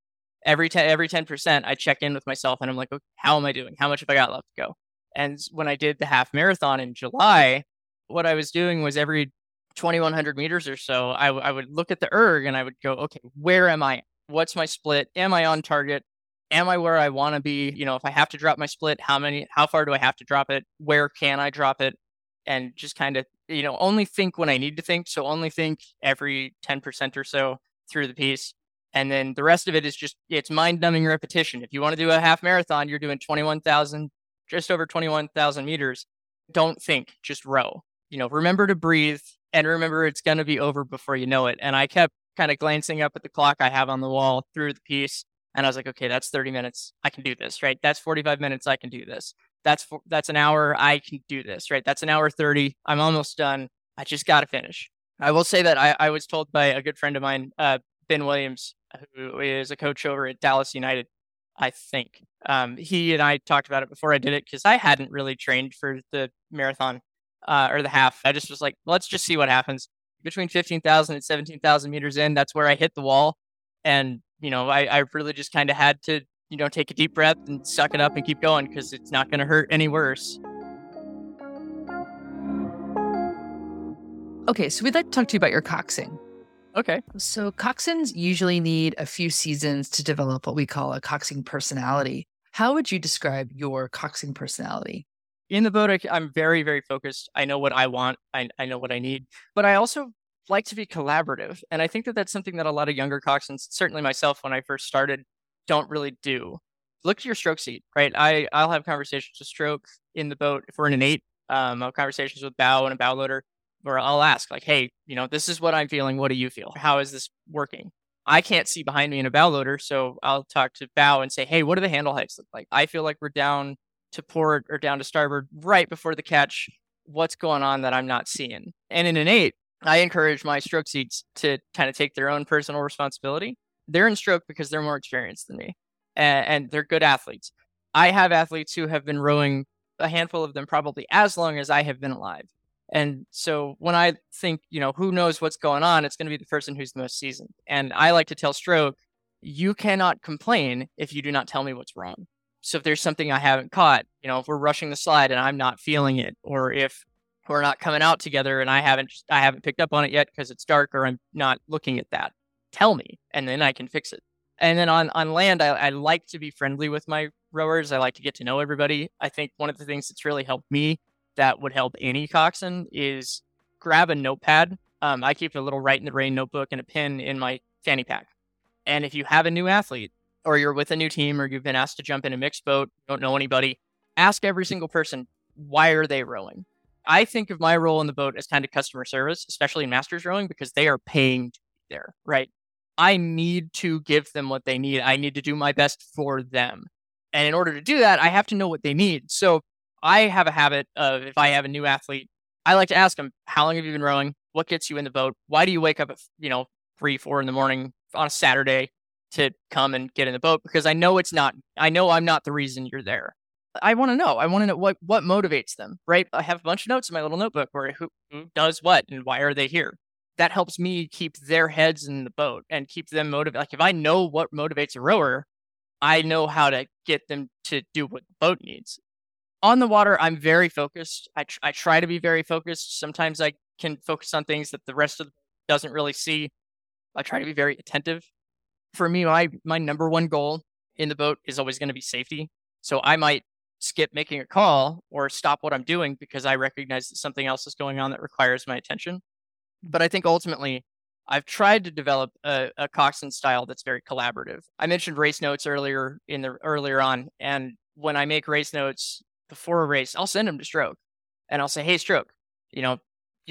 every 10 every 10%, I check in with myself and I'm like, okay, how am I doing? How much have I got left to go? And when I did the half marathon in July, what I was doing was every 2100 meters or so, I, w- I would look at the erg and I would go, okay, where am I what's my split? Am I on target? Am I where I want to be? You know, if I have to drop my split, how many, how far do I have to drop it? Where can I drop it? And just kind of, you know, only think when I need to think. So only think every 10% or so through the piece. And then the rest of it is just, it's mind numbing repetition. If you want to do a half marathon, you're doing 21,000, just over 21,000 meters. Don't think, just row. You know, remember to breathe and remember it's going to be over before you know it. And I kept kind of glancing up at the clock I have on the wall through the piece. And I was like, okay, that's 30 minutes. I can do this, right? That's 45 minutes. I can do this. That's that's an hour. I can do this, right? That's an hour 30. I'm almost done. I just got to finish. I will say that I, I was told by a good friend of mine, uh, Ben Williams, who is a coach over at Dallas United, I think. Um, he and I talked about it before I did it because I hadn't really trained for the marathon uh, or the half. I just was like, let's just see what happens between 15,000 and 17,000 meters in, that's where I hit the wall. And, you know, I, I really just kind of had to, you know, take a deep breath and suck it up and keep going because it's not going to hurt any worse. Okay, so we'd like to talk to you about your coxing. Okay. So coxswains usually need a few seasons to develop what we call a coxing personality. How would you describe your coxing personality? In the boat, I, am very, very focused. I know what I want. I, I know what I need, but I also like to be collaborative. And I think that that's something that a lot of younger coxswains, certainly myself when I first started, don't really do. Look at your stroke seat, right? I, I'll have conversations with stroke in the boat. If we're in an eight, um, I'll have conversations with bow and a bow loader where I'll ask like, Hey, you know, this is what I'm feeling. What do you feel? How is this working? I can't see behind me in a bow loader, so I'll talk to bow and say, "Hey, what do the handle heights look like? I feel like we're down to port or down to starboard right before the catch. What's going on that I'm not seeing?" And in an eight, I encourage my stroke seats to kind of take their own personal responsibility. They're in stroke because they're more experienced than me, and, and they're good athletes. I have athletes who have been rowing a handful of them probably as long as I have been alive. And so when I think, you know, who knows what's going on, it's going to be the person who's the most seasoned. And I like to tell stroke, you cannot complain if you do not tell me what's wrong. So if there's something I haven't caught, you know, if we're rushing the slide and I'm not feeling it, or if we're not coming out together and I haven't I haven't picked up on it yet because it's dark or I'm not looking at that, tell me and then I can fix it. And then on on land, I, I like to be friendly with my rowers. I like to get to know everybody. I think one of the things that's really helped me that would help any coxswain is grab a notepad. Um, I keep a little write in the rain notebook and a pen in my fanny pack. And if you have a new athlete or you're with a new team or you've been asked to jump in a mixed boat, don't know anybody, ask every mm-hmm. single person, why are they rowing? I think of my role in the boat as kind of customer service, especially in masters rowing, because they are paying to be there, right? I need to give them what they need. I need to do my best for them. And in order to do that, I have to know what they need. So I have a habit of if I have a new athlete, I like to ask them, how long have you been rowing? What gets you in the boat? Why do you wake up at, you know, three, four in the morning on a Saturday to come and get in the boat? Because I know it's not, I know I'm not the reason you're there. I want to know. I want to know what, what motivates them, right? I have a bunch of notes in my little notebook where who, who mm-hmm. does what and why are they here? That helps me keep their heads in the boat and keep them motivated. Like if I know what motivates a rower, I know how to get them to do what the boat needs on the water, I'm very focused. I, tr- I try to be very focused. Sometimes I can focus on things that the rest of the doesn't really see. I try to be very attentive. For me, my my number one goal in the boat is always going to be safety. So I might skip making a call or stop what I'm doing because I recognize that something else is going on that requires my attention. But I think ultimately, I've tried to develop a, a coxswain style that's very collaborative. I mentioned race notes earlier in the earlier on, and when I make race notes, before a race, I'll send them to Stroke and I'll say, Hey, Stroke, you know,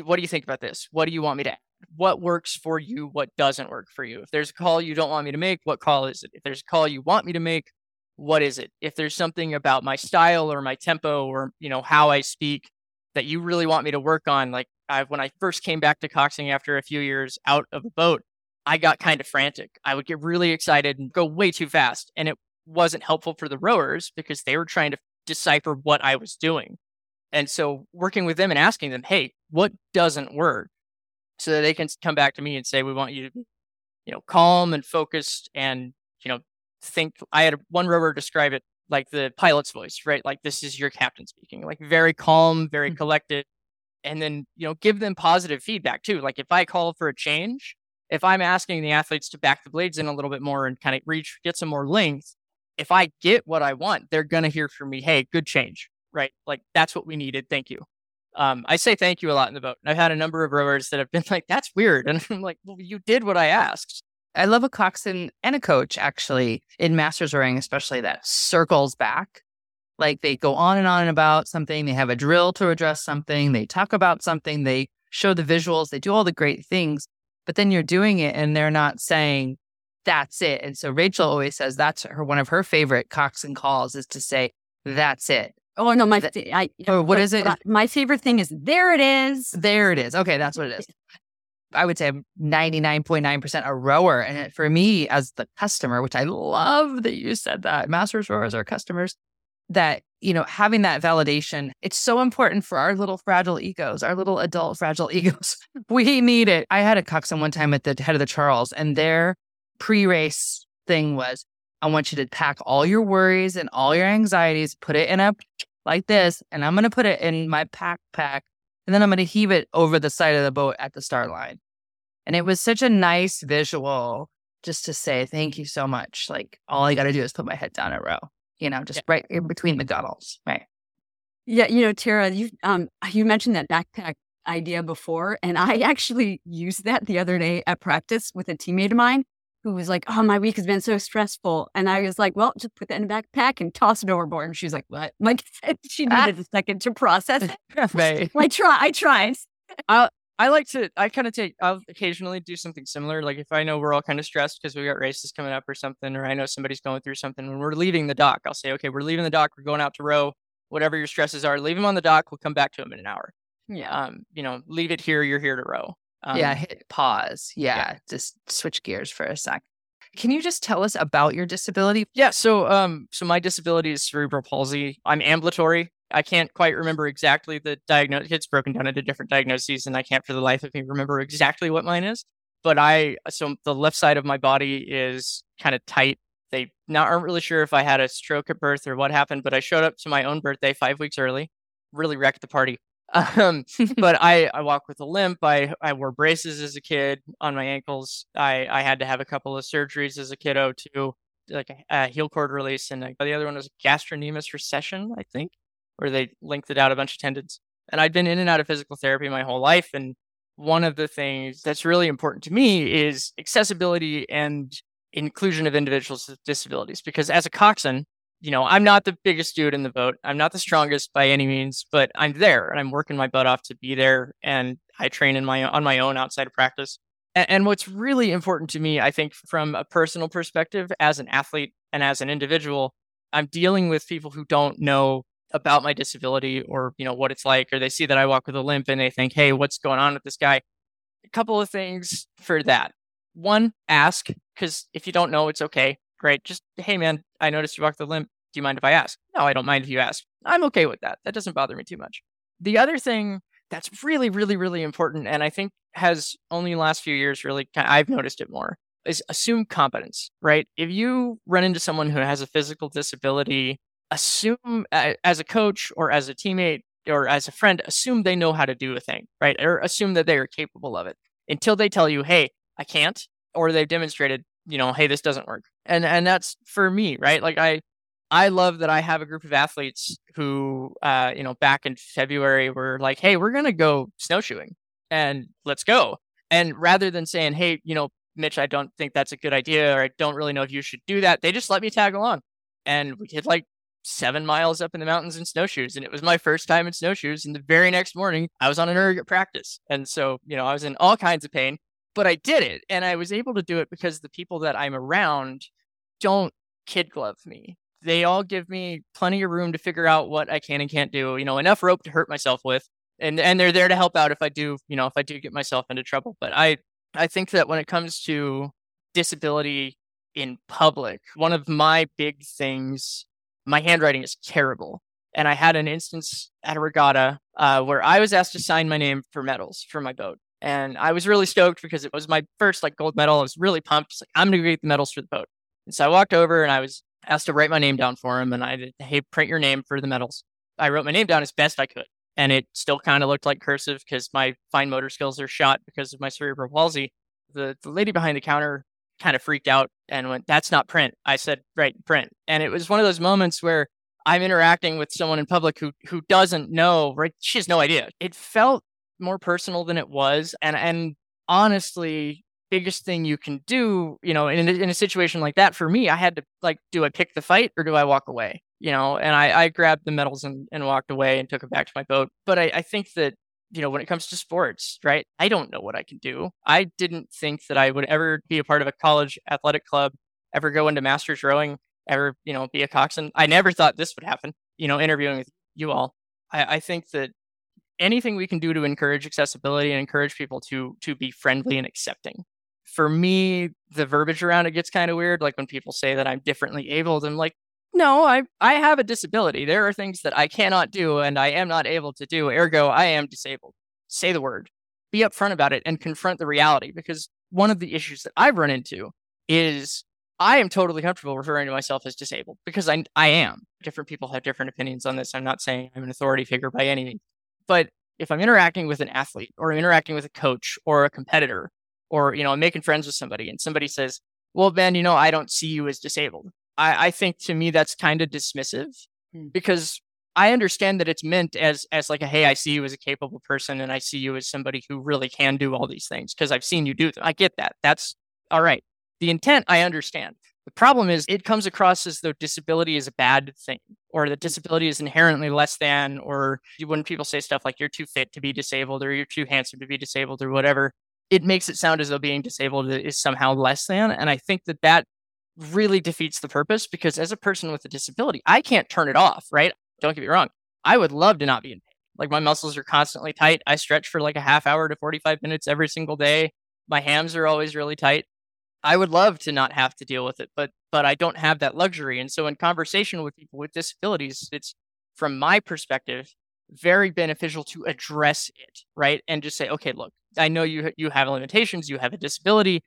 what do you think about this? What do you want me to what works for you? What doesn't work for you? If there's a call you don't want me to make, what call is it? If there's a call you want me to make, what is it? If there's something about my style or my tempo or, you know, how I speak that you really want me to work on, like I, when I first came back to coxing after a few years out of a boat, I got kind of frantic. I would get really excited and go way too fast. And it wasn't helpful for the rowers because they were trying to decipher what I was doing. And so working with them and asking them, hey, what doesn't work? So that they can come back to me and say, we want you to be, you know, calm and focused and, you know, think. I had one rower describe it like the pilot's voice, right? Like this is your captain speaking, like very calm, very mm-hmm. collected. And then, you know, give them positive feedback too. Like if I call for a change, if I'm asking the athletes to back the blades in a little bit more and kind of reach, get some more length, if I get what I want, they're going to hear from me, hey, good change, right? Like that's what we needed. Thank you. Um, I say thank you a lot in the boat. I've had a number of rowers that have been [LAUGHS] like, that's weird. And I'm like, well, you did what I asked. I love a coxswain and a coach actually in masters rowing, especially that circles back. Like they go on and on about something. They have a drill to address something. They talk about something. They show the visuals. They do all the great things. But then you're doing it and they're not saying, that's it. And so Rachel always says that's her one of her favorite coxswain calls is to say, that's it. Oh no, my I, or oh, what is it? My favorite thing is there it is. There it is. Okay, that's what it is. I would say I'm 99.9% a rower. And for me as the customer, which I love that you said that masters rowers are customers, that, you know, having that validation, it's so important for our little fragile egos, our little adult fragile [LAUGHS] egos. we need it. I had a coxswain one time at the head of the Charles and their pre race thing was I want you to pack all your worries and all your anxieties, put it in a like this, and I'm going to put it in my pack pack, and then I'm going to heave it over the side of the boat at the start line. And it was such a nice visual just to say, thank you so much. Like, all I got to do is put my head down a row, you know, just yeah. right in between the gunnels. Right. Yeah. You know, Tara, you, um, you mentioned that backpack idea before, and I actually used that the other day at practice with a teammate of mine who was like, "Oh, my week has been so stressful," and I was like, "Well, just put that in a backpack and toss it overboard." And she was like, "What?" [LAUGHS] Like she needed a second to process it. [LAUGHS] I try. I tried. I'll I like to, I kind of take, I'll occasionally do something similar. Like if I know we're all kind of stressed because we got races coming up or something, or I know somebody's going through something, when we're leaving the dock, I'll say, okay, we're leaving the dock, we're going out to row, whatever your stresses are, leave them on the dock. We'll come back to them in an hour. Yeah. Um, you know, leave it here, you're here to row. Um, yeah, hit pause. Yeah, just switch gears for a sec. Can you just tell us about your disability? Yeah. So, um, so my disability is cerebral palsy. I'm ambulatory. I can't quite remember exactly the diagnosis. It's broken down into different diagnoses, and I can't for the life of me remember exactly what mine is. But I, so the left side of my body is kind of tight. They not aren't really sure if I had a stroke at birth or what happened, but I showed up to my own birthday five weeks early. Really wrecked the party. Um, [LAUGHS] but I, I walk with a limp. I, I wore braces as a kid on my ankles. I, I had to have a couple of surgeries as a kiddo too, like a, a heel cord release, and the other one was gastrocnemius recession, I think where they lengthened out a bunch of tendons. And I'd been in and out of physical therapy my whole life. And one of the things that's really important to me is accessibility and inclusion of individuals with disabilities. Because as a coxswain, you know, I'm not the biggest dude in the boat. I'm not the strongest by any means, but I'm there and I'm working my butt off to be there. And I train in my on my own outside of practice. And, and what's really important to me, I think, from a personal perspective, as an athlete and as an individual, I'm dealing with people who don't know about my disability or you know what it's like or they see that I walk with a limp and they think hey what's going on with this guy a couple of things for that one ask because if you don't know it's okay great just hey man I noticed you walk with a limp do you mind if I ask? No I don't mind if you ask. I'm okay with that. That doesn't bother me too much. The other thing that's really really really important and I think has only the last few years really I've noticed it more is assume competence right? If you run into someone who has a physical disability assume as a coach or as a teammate or as a friend, assume they know how to do a thing, right? Or assume that they are capable of it. Until they tell you, hey, I can't, or they've demonstrated, you know, hey, this doesn't work. And and that's for me, right? Like I I love that I have a group of athletes who uh, you know, back in February were like, hey, we're gonna go snowshoeing and let's go. And rather than saying, hey, you know, Mitch, I don't think that's a good idea, or I don't really know if you should do that, they just let me tag along. And we did like seven miles up in the mountains in snowshoes. And it was my first time in snowshoes. And the very next morning, I was on an erg practice. And so, you know, I was in all kinds of pain, but I did it. And I was able to do it because the people that I'm around don't kid glove me. They all give me plenty of room to figure out what I can and can't do, you know, enough rope to hurt myself with. And and they're there to help out if I do, you know, if I do get myself into trouble. But I I think that when it comes to disability in public, one of my big things my handwriting is terrible. And I had an instance at a regatta uh, where I was asked to sign my name for medals for my boat. And I was really stoked because it was my first like gold medal. I was really pumped. Like, I'm to get the medals for the boat. And so I walked over and I was asked to write my name down for him. And I did, hey, print your name for the medals. I wrote my name down as best I could. And it still kind of looked like cursive because my fine motor skills are shot because of my cerebral palsy. The, the lady behind the counter kind of freaked out and went, That's not print. I said, Right, print. And it was one of those moments where I'm interacting with someone in public who who doesn't know, right? She has no idea. It felt more personal than it was. And and honestly, biggest thing you can do, you know, in in a situation like that, for me, I had to like, do I pick the fight or do I walk away? You know, and I, I grabbed the medals and, and walked away and took it back to my boat. But I, I think that you know, when it comes to sports, right? I don't know what I can do. I didn't think that I would ever be a part of a college athletic club, ever go into masters rowing, ever, you know, be a coxswain. I never thought this would happen, you know, interviewing with you all. I, I think that anything we can do to encourage accessibility and encourage people to to be friendly and accepting. For me, the verbiage around it gets kind of weird. Like when people say that I'm differently abled, I'm like, no, I I have a disability. There are things that I cannot do and I am not able to do. Ergo, I am disabled. Say the word. Be upfront about it and confront the reality because one of the issues that I've run into is I am totally comfortable referring to myself as disabled because I I am. Different people have different opinions on this. I'm not saying I'm an authority figure by any means. But if I'm interacting with an athlete or I'm interacting with a coach or a competitor or you know, I'm making friends with somebody and somebody says, "Well, Ben, you know, I don't see you as disabled." I, I think to me that's kind of dismissive hmm. because I understand that it's meant as as like a hey, I see you as a capable person and I see you as somebody who really can do all these things because I've seen you do them. I get that. That's all right. The intent I understand, The problem is it comes across as though disability is a bad thing or that mm. disability is inherently less than, or when people say stuff like you're too fit to be disabled or you're too handsome to be disabled or whatever, it makes it sound as though being disabled is somehow less than. And I think that that really defeats the purpose because as a person with a disability, I can't turn it off, right? Don't get me wrong. I would love to not be in pain. Like my muscles are constantly tight. I stretch for like a half hour to 45 minutes every single day. My hams are always really tight. I would love to not have to deal with it, but but I don't have that luxury. And so in conversation with people with disabilities, it's from my perspective very beneficial to address it, right? And just say, okay, look, I know you you have limitations, you have a disability.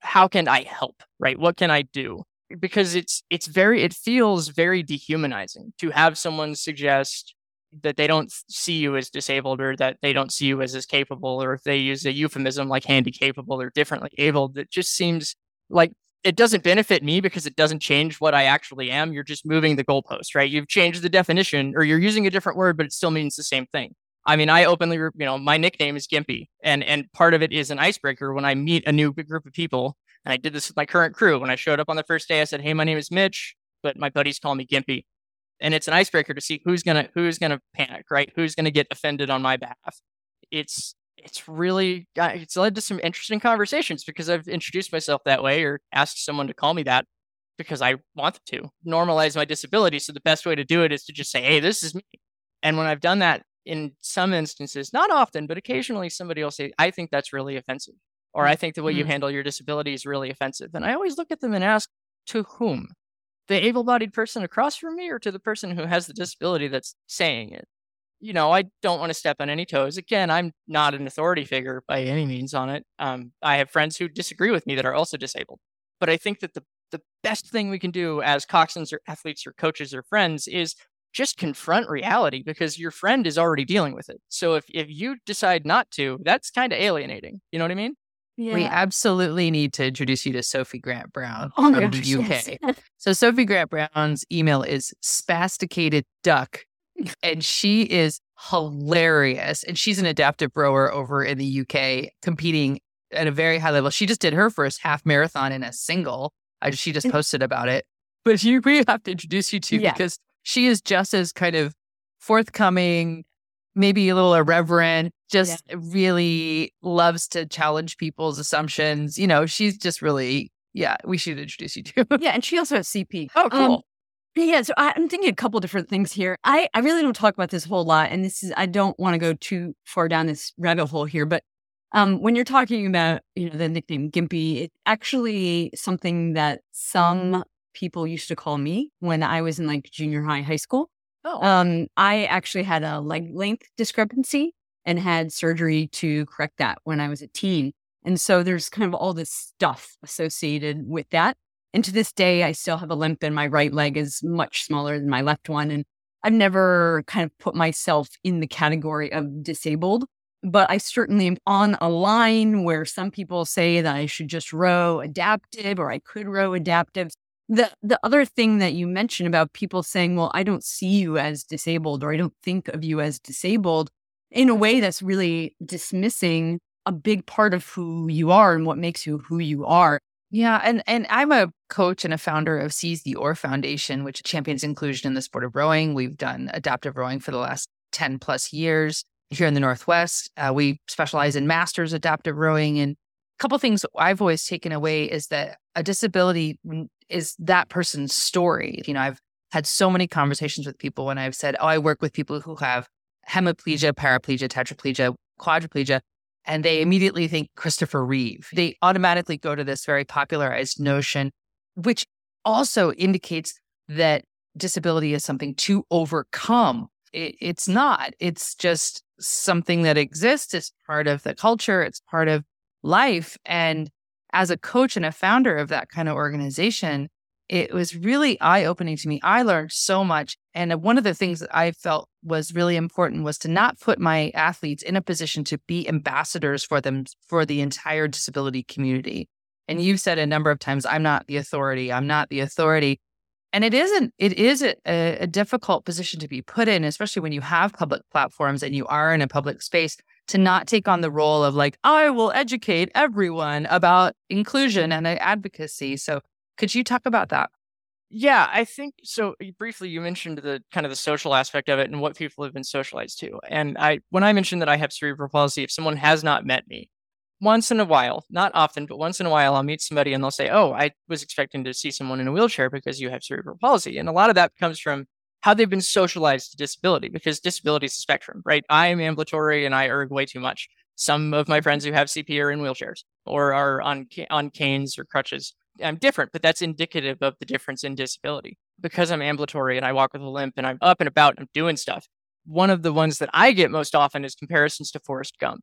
How can I help? Right? What can I do? Because it's it's very it feels very dehumanizing to have someone suggest that they don't see you as disabled or that they don't see you as as capable or if they use a euphemism like handy capable or differently able that just seems like it doesn't benefit me because it doesn't change what I actually am. You're just moving the goalpost, right? You've changed the definition or you're using a different word, but it still means the same thing. I mean, I openly, you know, my nickname is Gimpy, and and part of it is an icebreaker when I meet a new group of people. And I did this with my current crew. When I showed up on the first day, I said, "Hey, my name is Mitch, but my buddies call me Gimpy." And it's an icebreaker to see who's gonna who's gonna panic, right? Who's gonna get offended on my behalf. It's it's really it's led to some interesting conversations because I've introduced myself that way or asked someone to call me that because I want to normalize my disability. So the best way to do it is to just say, "Hey, this is me." And when I've done that in some instances, not often, but occasionally, somebody will say, "I think that's really offensive," or "I think the way mm-hmm. you handle your disability is really offensive." And I always look at them and ask, "To whom?" The able-bodied person across from me, or to the person who has the disability that's saying it? you know, I don't want to step on any toes. Again, I'm not an authority figure by any means on it. Um, I have friends who disagree with me that are also disabled. But I think that the, the best thing we can do as coxswains or athletes or coaches or friends is just confront reality because your friend is already dealing with it. So if, if you decide not to, that's kind of alienating. You know what I mean? Yeah. We absolutely need to introduce you to Sophie Grant Brown oh from gosh, the UK. Yes. so Sophie Grant Brown's email is spasticated duck [LAUGHS] and she is hilarious. And she's an adaptive rower over in the UK, competing at a very high level. She just did her first half marathon in a single. I, she just posted about it. But she, we have to introduce you to yeah. because she is just as kind of forthcoming, maybe a little irreverent, just yeah. really loves to challenge people's assumptions. You know, she's just really, yeah, we should introduce you to. yeah. And she also has CP. Oh, cool. Um, yeah, so I, am thinking a couple different things here. I, I really don't talk about this whole lot, and this is I don't want to go too far down this rabbit hole here, but um, when you're talking about you know the nickname Gimpy, it's actually something that some people used to call me when I was in like junior high, high school. Oh. Um, I actually had a leg length discrepancy and had surgery to correct that when I was a teen, and so there's kind of all this stuff associated with that. And to this day, I still have a limp and my right leg is much smaller than my left one. And I've never kind of put myself in the category of disabled, but I certainly am on a line where some people say that I should just row adaptive or I could row adaptive. The the other thing that you mentioned about people saying, well, I don't see you as disabled or I don't think of you as disabled in a way that's really dismissing a big part of who you are and what makes you who you are. Yeah, and and I'm a coach and a founder of Seize the Oar Foundation, which champions inclusion in the sport of rowing. We've done adaptive rowing for the last 10 plus years here in the Northwest. Uh, we specialize in masters adaptive rowing. And a couple things I've always taken away is that a disability is that person's story. You know, I've had so many conversations with people when I've said, Oh, I work with people who have hemiplegia, paraplegia, tetraplegia, quadriplegia and they immediately think Christopher Reeve. They automatically go to this very popularized notion, which also indicates that disability is something to overcome. It, it's not, it's just something that exists. It's part of the culture, it's part of life. And as a coach and a founder of that kind of organization, it was really eye opening to me. I learned so much. And uh, one of the things that I felt was really important was to not put my athletes in a position to be ambassadors for them for the entire disability community. And you've said a number of times, I'm not the authority. I'm not the authority. And it isn't, it is a, a difficult position to be put in, especially when you have public platforms and you are in a public space to not take on the role of like, I will educate everyone about inclusion and advocacy. So Could you talk about that? Yeah, I think so. Briefly, you mentioned the kind of the social aspect of it and what people have been socialized to. And I, when I mentioned that I have cerebral palsy, if someone has not met me, once in a while, not often, but once in a while, I'll meet somebody and they'll say, "Oh, I was expecting to see someone in a wheelchair because you have cerebral palsy." And a lot of that comes from how they've been socialized to disability because disability is a spectrum, right? I am ambulatory and I erg way too much. Some of my mm-hmm. friends who have CP are in wheelchairs or are on on canes or crutches. I'm different, but that's indicative of the difference in disability. Because I'm ambulatory and I walk with a limp and I'm up and about and I'm doing stuff. One of the ones that I get most often is comparisons to Forrest Gump,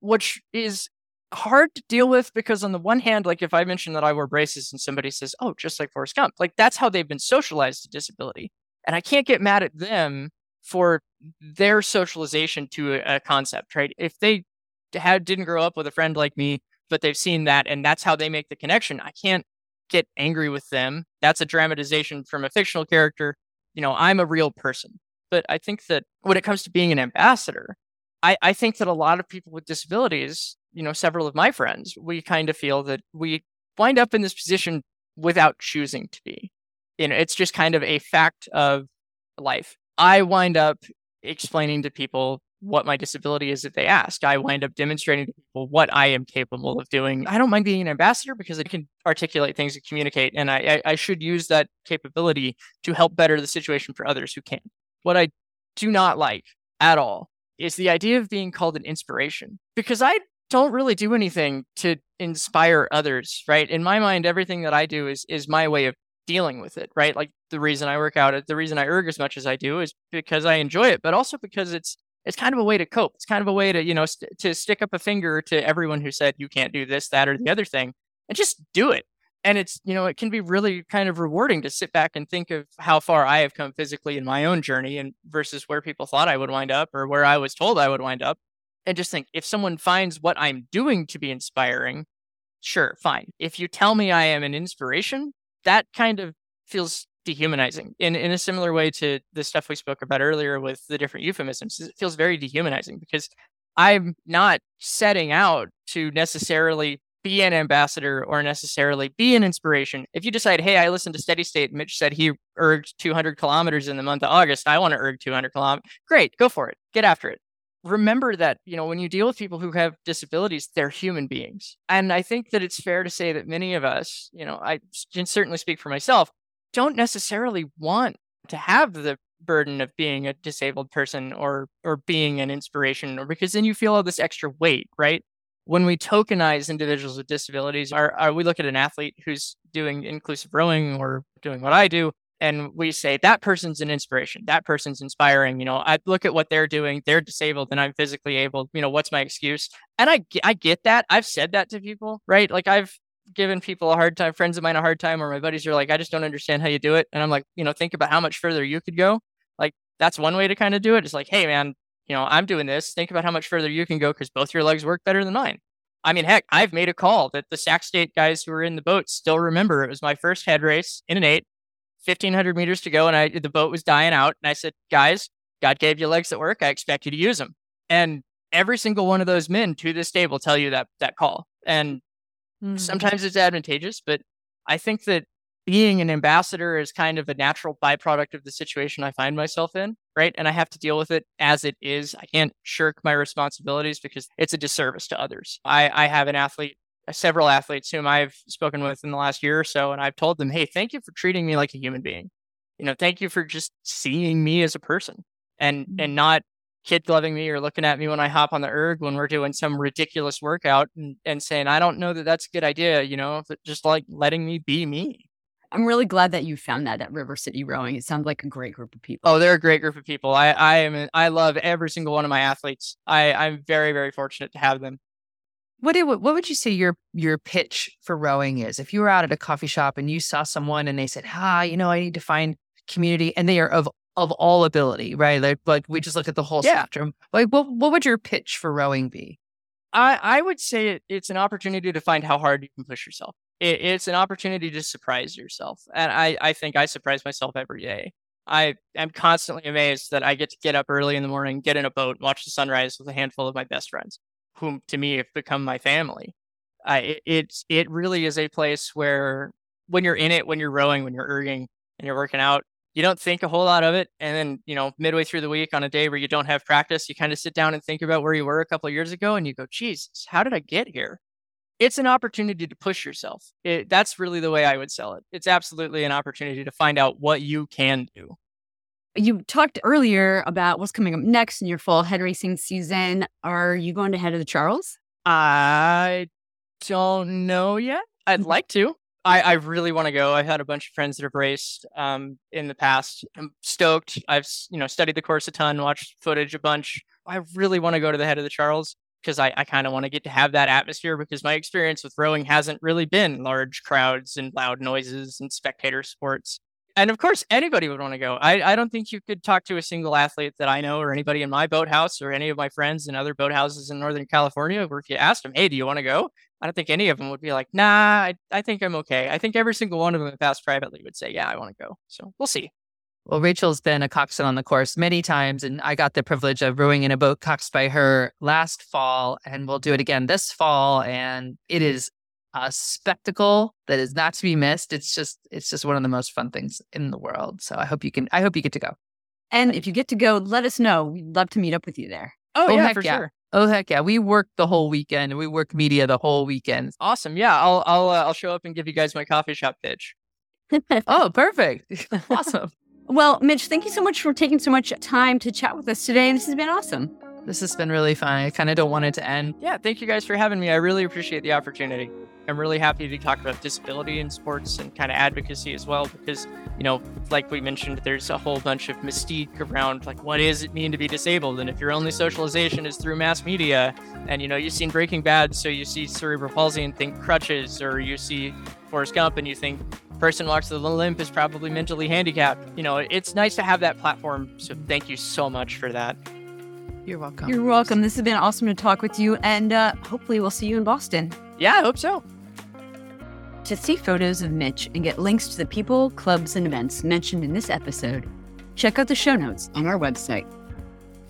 which is hard to deal with because on the one hand, like if I mention that I wear braces and somebody says, "Oh, just like Forrest Gump," like that's how they've been socialized to disability, and I can't get mad at them for their socialization to a, concept, right? If they had didn't grow up with a friend like me but they've seen that and that's how they make the connection. I can't get angry with them. That's a dramatization from a fictional character. You know, I'm a real person. But I think that when it comes to being an ambassador, I, I think that a lot of people with disabilities, you know, several of my friends, we kind of feel that we wind up in this position without choosing to be. You know, it's just kind of a fact of life. I wind up explaining to people what my disability is if they ask. I wind up demonstrating to people what I am capable of doing. I don't mind being an ambassador because I can articulate things and communicate, and I, I, I should use that capability to help better the situation for others who can. What I do not like at all is the idea of being called an inspiration because I don't really do anything to inspire others, right? In my mind, everything that I do is is my way of dealing with it, right? Like the reason I work out, the reason I erg as much as I do is because I enjoy it, but also because it's it's kind of a way to cope. It's kind of a way to, you know, st- to stick up a finger to everyone who said you can't do this, that, or the other thing and just do it. And it's, you know, it can be really kind of rewarding to sit back and think of how far I have come physically in my own journey and versus where people thought I would wind up or where I was told I would wind up. And just think if someone finds what I'm doing to be inspiring, sure, fine. If you tell me I am an inspiration, that kind of feels dehumanizing in, in a similar way to the stuff we spoke about earlier with the different euphemisms. It feels very dehumanizing because I'm not setting out to necessarily be an ambassador or necessarily be an inspiration. If you decide, hey, I listened to Steady State, Mitch said he erged 200 kilometers in the month of August, I want to erg 200 kilometers. Great, go for it. Get after it. Remember that, you know, when you deal with people who have disabilities, they're human beings. And I think that it's fair to say that many of us, you know, I can certainly speak for myself, don't necessarily want to have the burden of being a disabled person or or being an inspiration or because then you feel all this extra weight right? When we tokenize individuals with disabilities are, are we look at an athlete who's doing inclusive rowing or doing what i do and we say that person's an inspiration. That person's inspiring. You know i look at what they're doing they're disabled and i'm physically able you know what's my excuse? And i i get that. I've said that to people right? Like i've given people a hard time, friends of mine a hard time, or my buddies are like, I just don't understand how you do it. And I'm like, you know, think about how much further you could go. Like, that's one way to kind of do it. It's like, hey, man, you know, I'm doing this. Think about how much further you can go because both your legs work better than mine. I mean, heck, I've made a call that the Sac State guys who were in the boat still remember. It was my first head race in an eight, 1500 meters to go, and I the boat was dying out. And I said, guys, God gave you legs that work. I expect you to use them. And every single one of those men to this day will tell you that that call. And Mm-hmm. Sometimes it's advantageous, but I think that being an ambassador is kind of a natural byproduct of the situation I find myself in, right? And I have to deal with it as it is. I can't shirk my responsibilities because it's a disservice to others. I, I have an athlete, uh, several athletes whom I've spoken with in the last year or so, and I've told them, hey, thank you for treating me like a human being. You know, thank you for just seeing me as a person and and not kid gloving me or looking at me when I hop on the erg when we're doing some ridiculous workout and, and saying, I don't know that that's a good idea, you know, just like letting me be me. I'm really glad that you found that at River City Rowing. It sounds like a great group of people. Oh, they're a great group of people. I, I am, I love every single one of my athletes. I, I'm very, very fortunate to have them. What do, what would you say your your pitch for rowing is? If you were out at a coffee shop and you saw someone and they said, "Ah, you know, I need to find community," and they are of of all ability, right? Like, like we just look at the whole yeah. spectrum. Like, what what would your pitch for rowing be? I I would say it, it's an opportunity to find how hard you can push yourself. It, it's an opportunity to surprise yourself, and I I think I surprise myself every day. I am constantly amazed that I get to get up early in the morning, get in a boat, watch the sunrise with a handful of my best friends, whom to me have become my family. I it, it's it really is a place where when you're in it, when you're rowing, when you're erging and you're working out, you don't think a whole lot of it. And then, you know, midway through the week on a day where you don't have practice, you kind of sit down and think about where you were a couple of years ago and you go, geez, how did I get here? It's an opportunity to push yourself. It, that's really the way I would sell it. It's absolutely an opportunity to find out what you can do. You talked earlier about what's coming up next in your fall head racing season. Are you going to head of the Charles? I don't know yet. I'd Mm-hmm. like to. I, I really want to go. I've had a bunch of friends that have raced um, in the past. I'm stoked. I've you know studied the course a ton, watched footage a bunch. I really want to go to the head of the Charles because I, I kind of want to get to have that atmosphere because my experience with rowing hasn't really been large crowds and loud noises and spectator sports. And of course, anybody would want to go. I, I don't think you could talk to a single athlete that I know or anybody in my boathouse or any of my friends in other boathouses in Northern California where if you asked them, hey, do you want to go? I don't think any of them would be like, nah, I, I think I'm okay. I think every single one of them, if asked privately, would say, yeah, I want to go. So we'll see. Well, Rachel's been a coxswain on the course many times, and I got the privilege of rowing in a boat coxed by her last fall, and we'll do it again this fall. And it is a spectacle that is not to be missed. It's just, it's just one of the most fun things in the world. So I hope you can, I hope you get to go. And if you get to go, let us know. We'd love to meet up with you there. Oh, Oh, yeah, heck for yeah. sure. Oh heck yeah, we work the whole weekend. We work media the whole weekend. Awesome. Yeah, I'll I'll uh, I'll show up and give you guys my coffee shop pitch. [LAUGHS] Oh, perfect, [LAUGHS] awesome. well, Mitch, thank you so much for taking so much time to chat with us today. This has been awesome. This has been really fun. I kind of don't want it to end. Yeah, thank you guys for having me. I really appreciate the opportunity. I'm really happy to talk about disability in sports and kind of advocacy as well because, you know, like we mentioned, there's a whole bunch of mystique around like what does it mean to be disabled? And if your only socialization is through mass media and you know, you've seen Breaking Bad, so you see cerebral palsy and think crutches, or you see Forrest Gump and you think person walks with a limp is probably mentally handicapped. You know, it's nice to have that platform. So thank you so much for that. You're welcome. You're welcome. This has been awesome to talk with you, and uh, hopefully, we'll see you in Boston. Yeah, I hope so. To see photos of Mitch and get links to the people, clubs, and events mentioned in this episode, check out the show notes on our website.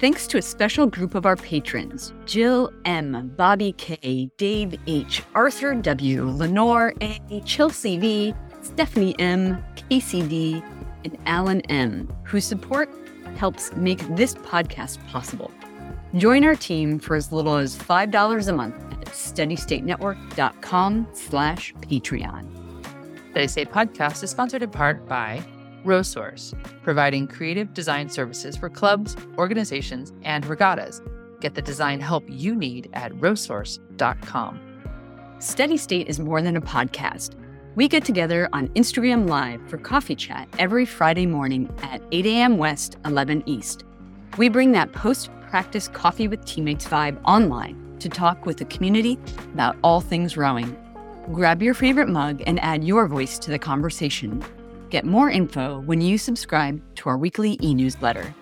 Thanks to a special group of our patrons Jill M., Bobby K., Dave H., Arthur W., Lenore A., Chelsea V., Stephanie M., KCD, and Alan M., whose support helps make this podcast possible. Join our team for as little as $5 a month at steadystatenetwork.com slash Patreon. Steady State Podcast is sponsored in part by RowSource, providing creative design services for clubs, organizations, and regattas. Get the design help you need at rowsource.com. Steady State is more than a podcast. We get together on Instagram Live for coffee chat every Friday morning at 8 a.m. West, 11 East. We bring that post practice coffee with teammates vibe online to talk with the community about all things rowing. Grab your favorite mug and add your voice to the conversation. Get more info when you subscribe to our weekly e newsletter.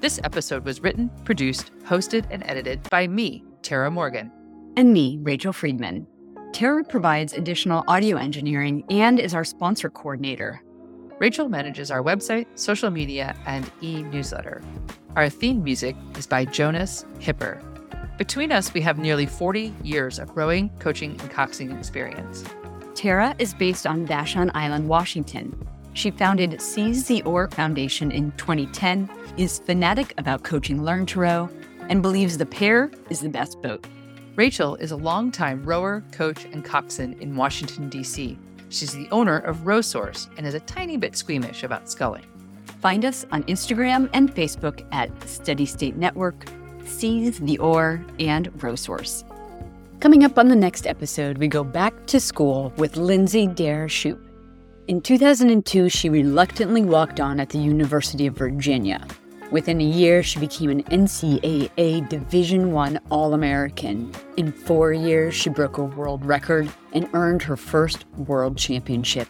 This episode was written, produced, hosted, and edited by me, Tara Morgan. and me, Rachel Friedman. Tara provides additional audio engineering and is our sponsor coordinator. Rachel manages our website, social media, and e newsletter. Our theme music is by Jonas Hipper. Between us, we have nearly 40 years of rowing, coaching, and coxing experience. Tara is based on Vashon Island, Washington. She founded Seize the Oar Foundation in 2010, is fanatic about coaching Learn to Row, and believes the pair is the best boat. Rachel is a longtime rower, coach, and coxswain in Washington, D.C. She's the owner of RowSource and is a tiny bit squeamish about sculling. Find us on Instagram and Facebook at Steady State Network, Seize the Oar, and RowSource. Coming up on the next episode, we go back to school with Lindsay Dare Shoup. In 2002, she reluctantly walked on at the University of Virginia. Within a year, she became an NCAA Division I All-American. In four years, she broke a world record and earned her first world championship.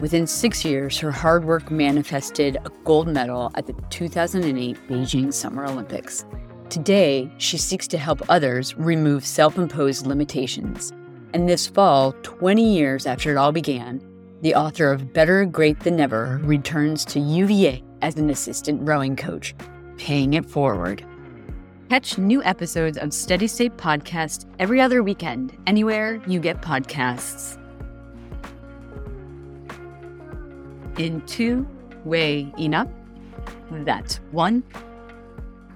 Within six years, her hard work manifested a gold medal at the 2008 Beijing Summer Olympics. Today, she seeks to help others remove self imposed limitations. And this fall, 20 years after it all began, the author of Better Great Than Never returns to UVA as an assistant rowing coach, paying it forward. Catch new episodes of Steady State Podcast every other weekend, anywhere you get podcasts. In two way enough. That's one,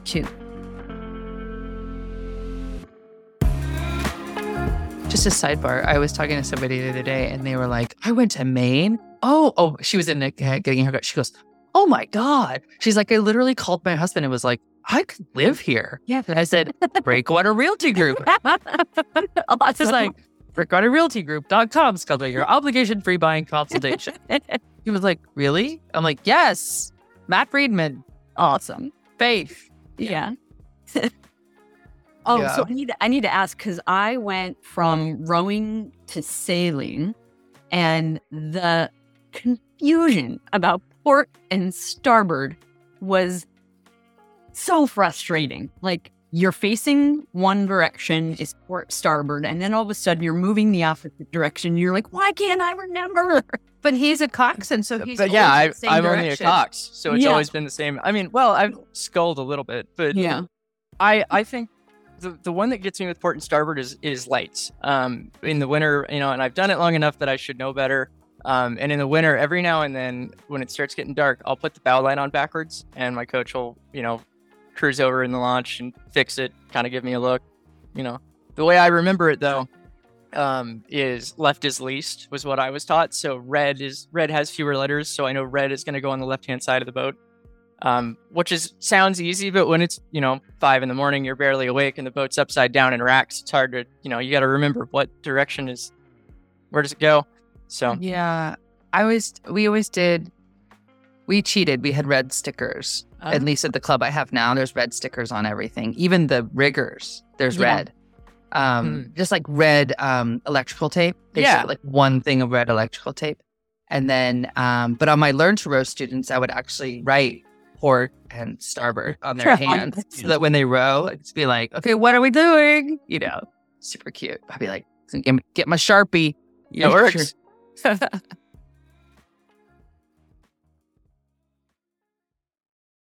two. Just a sidebar. I was talking to somebody the other day and they were like, I went to Maine. Oh, oh, she was in a, getting haircut. She goes, Oh my God. She's like, I literally called my husband and was like, I could live here. Yeah. And I said, Breakwater Realty Group. [LAUGHS] [LAUGHS] It's just like, breakwaterrealtygroup.com schedule your obligation free buying consultation. [LAUGHS] he was like, Really? I'm like, Yes. Matt Friedman, awesome. Faith. Yeah. [LAUGHS] oh, Yeah. so I need to, I need to ask because I went from rowing to sailing, and the confusion about port and starboard was so frustrating. Like you're facing one direction is port starboard, and then all of a sudden you're moving the opposite direction. You're like, why can't I remember? [LAUGHS] But he's a coxswain, so he's but yeah, I, always the same I'm only a cox, so it's Yeah. always been the same. I mean, well, I've sculled a little bit, but Yeah. I I think the the one that gets me with port and starboard is is lights. Um, in the winter, you know, and I've done it long enough that I should know better. Um, and in the winter, every now and then, when it starts getting dark, I'll put the bow light on backwards, and my coach will, you know, cruise over in the launch and fix it, kind of give me a look. You know, the way I remember it though, um, is left is least was what I was taught. So red is red has fewer letters, so I know red is going to go on the left hand side of the boat. Um, which is sounds easy, but when it's you know five in the morning, you're barely awake, and the boat's upside down in racks. It's hard to you know you got to remember what direction is where does it go. So Yeah. I always we always did we cheated. We had red stickers. Oh. At least at the club I have now, there's red stickers on everything. Even the riggers, there's Yeah. red. Um, just like red um electrical tape. They Yeah. like one thing of red electrical tape. And then um, but on my learn to row students, I would actually write port and starboard on their [LAUGHS] hands so that when they row, I'd just be like, okay, what are we doing? You know, super cute. I'd be like, get get my Sharpie. it [LAUGHS] works. [LAUGHS]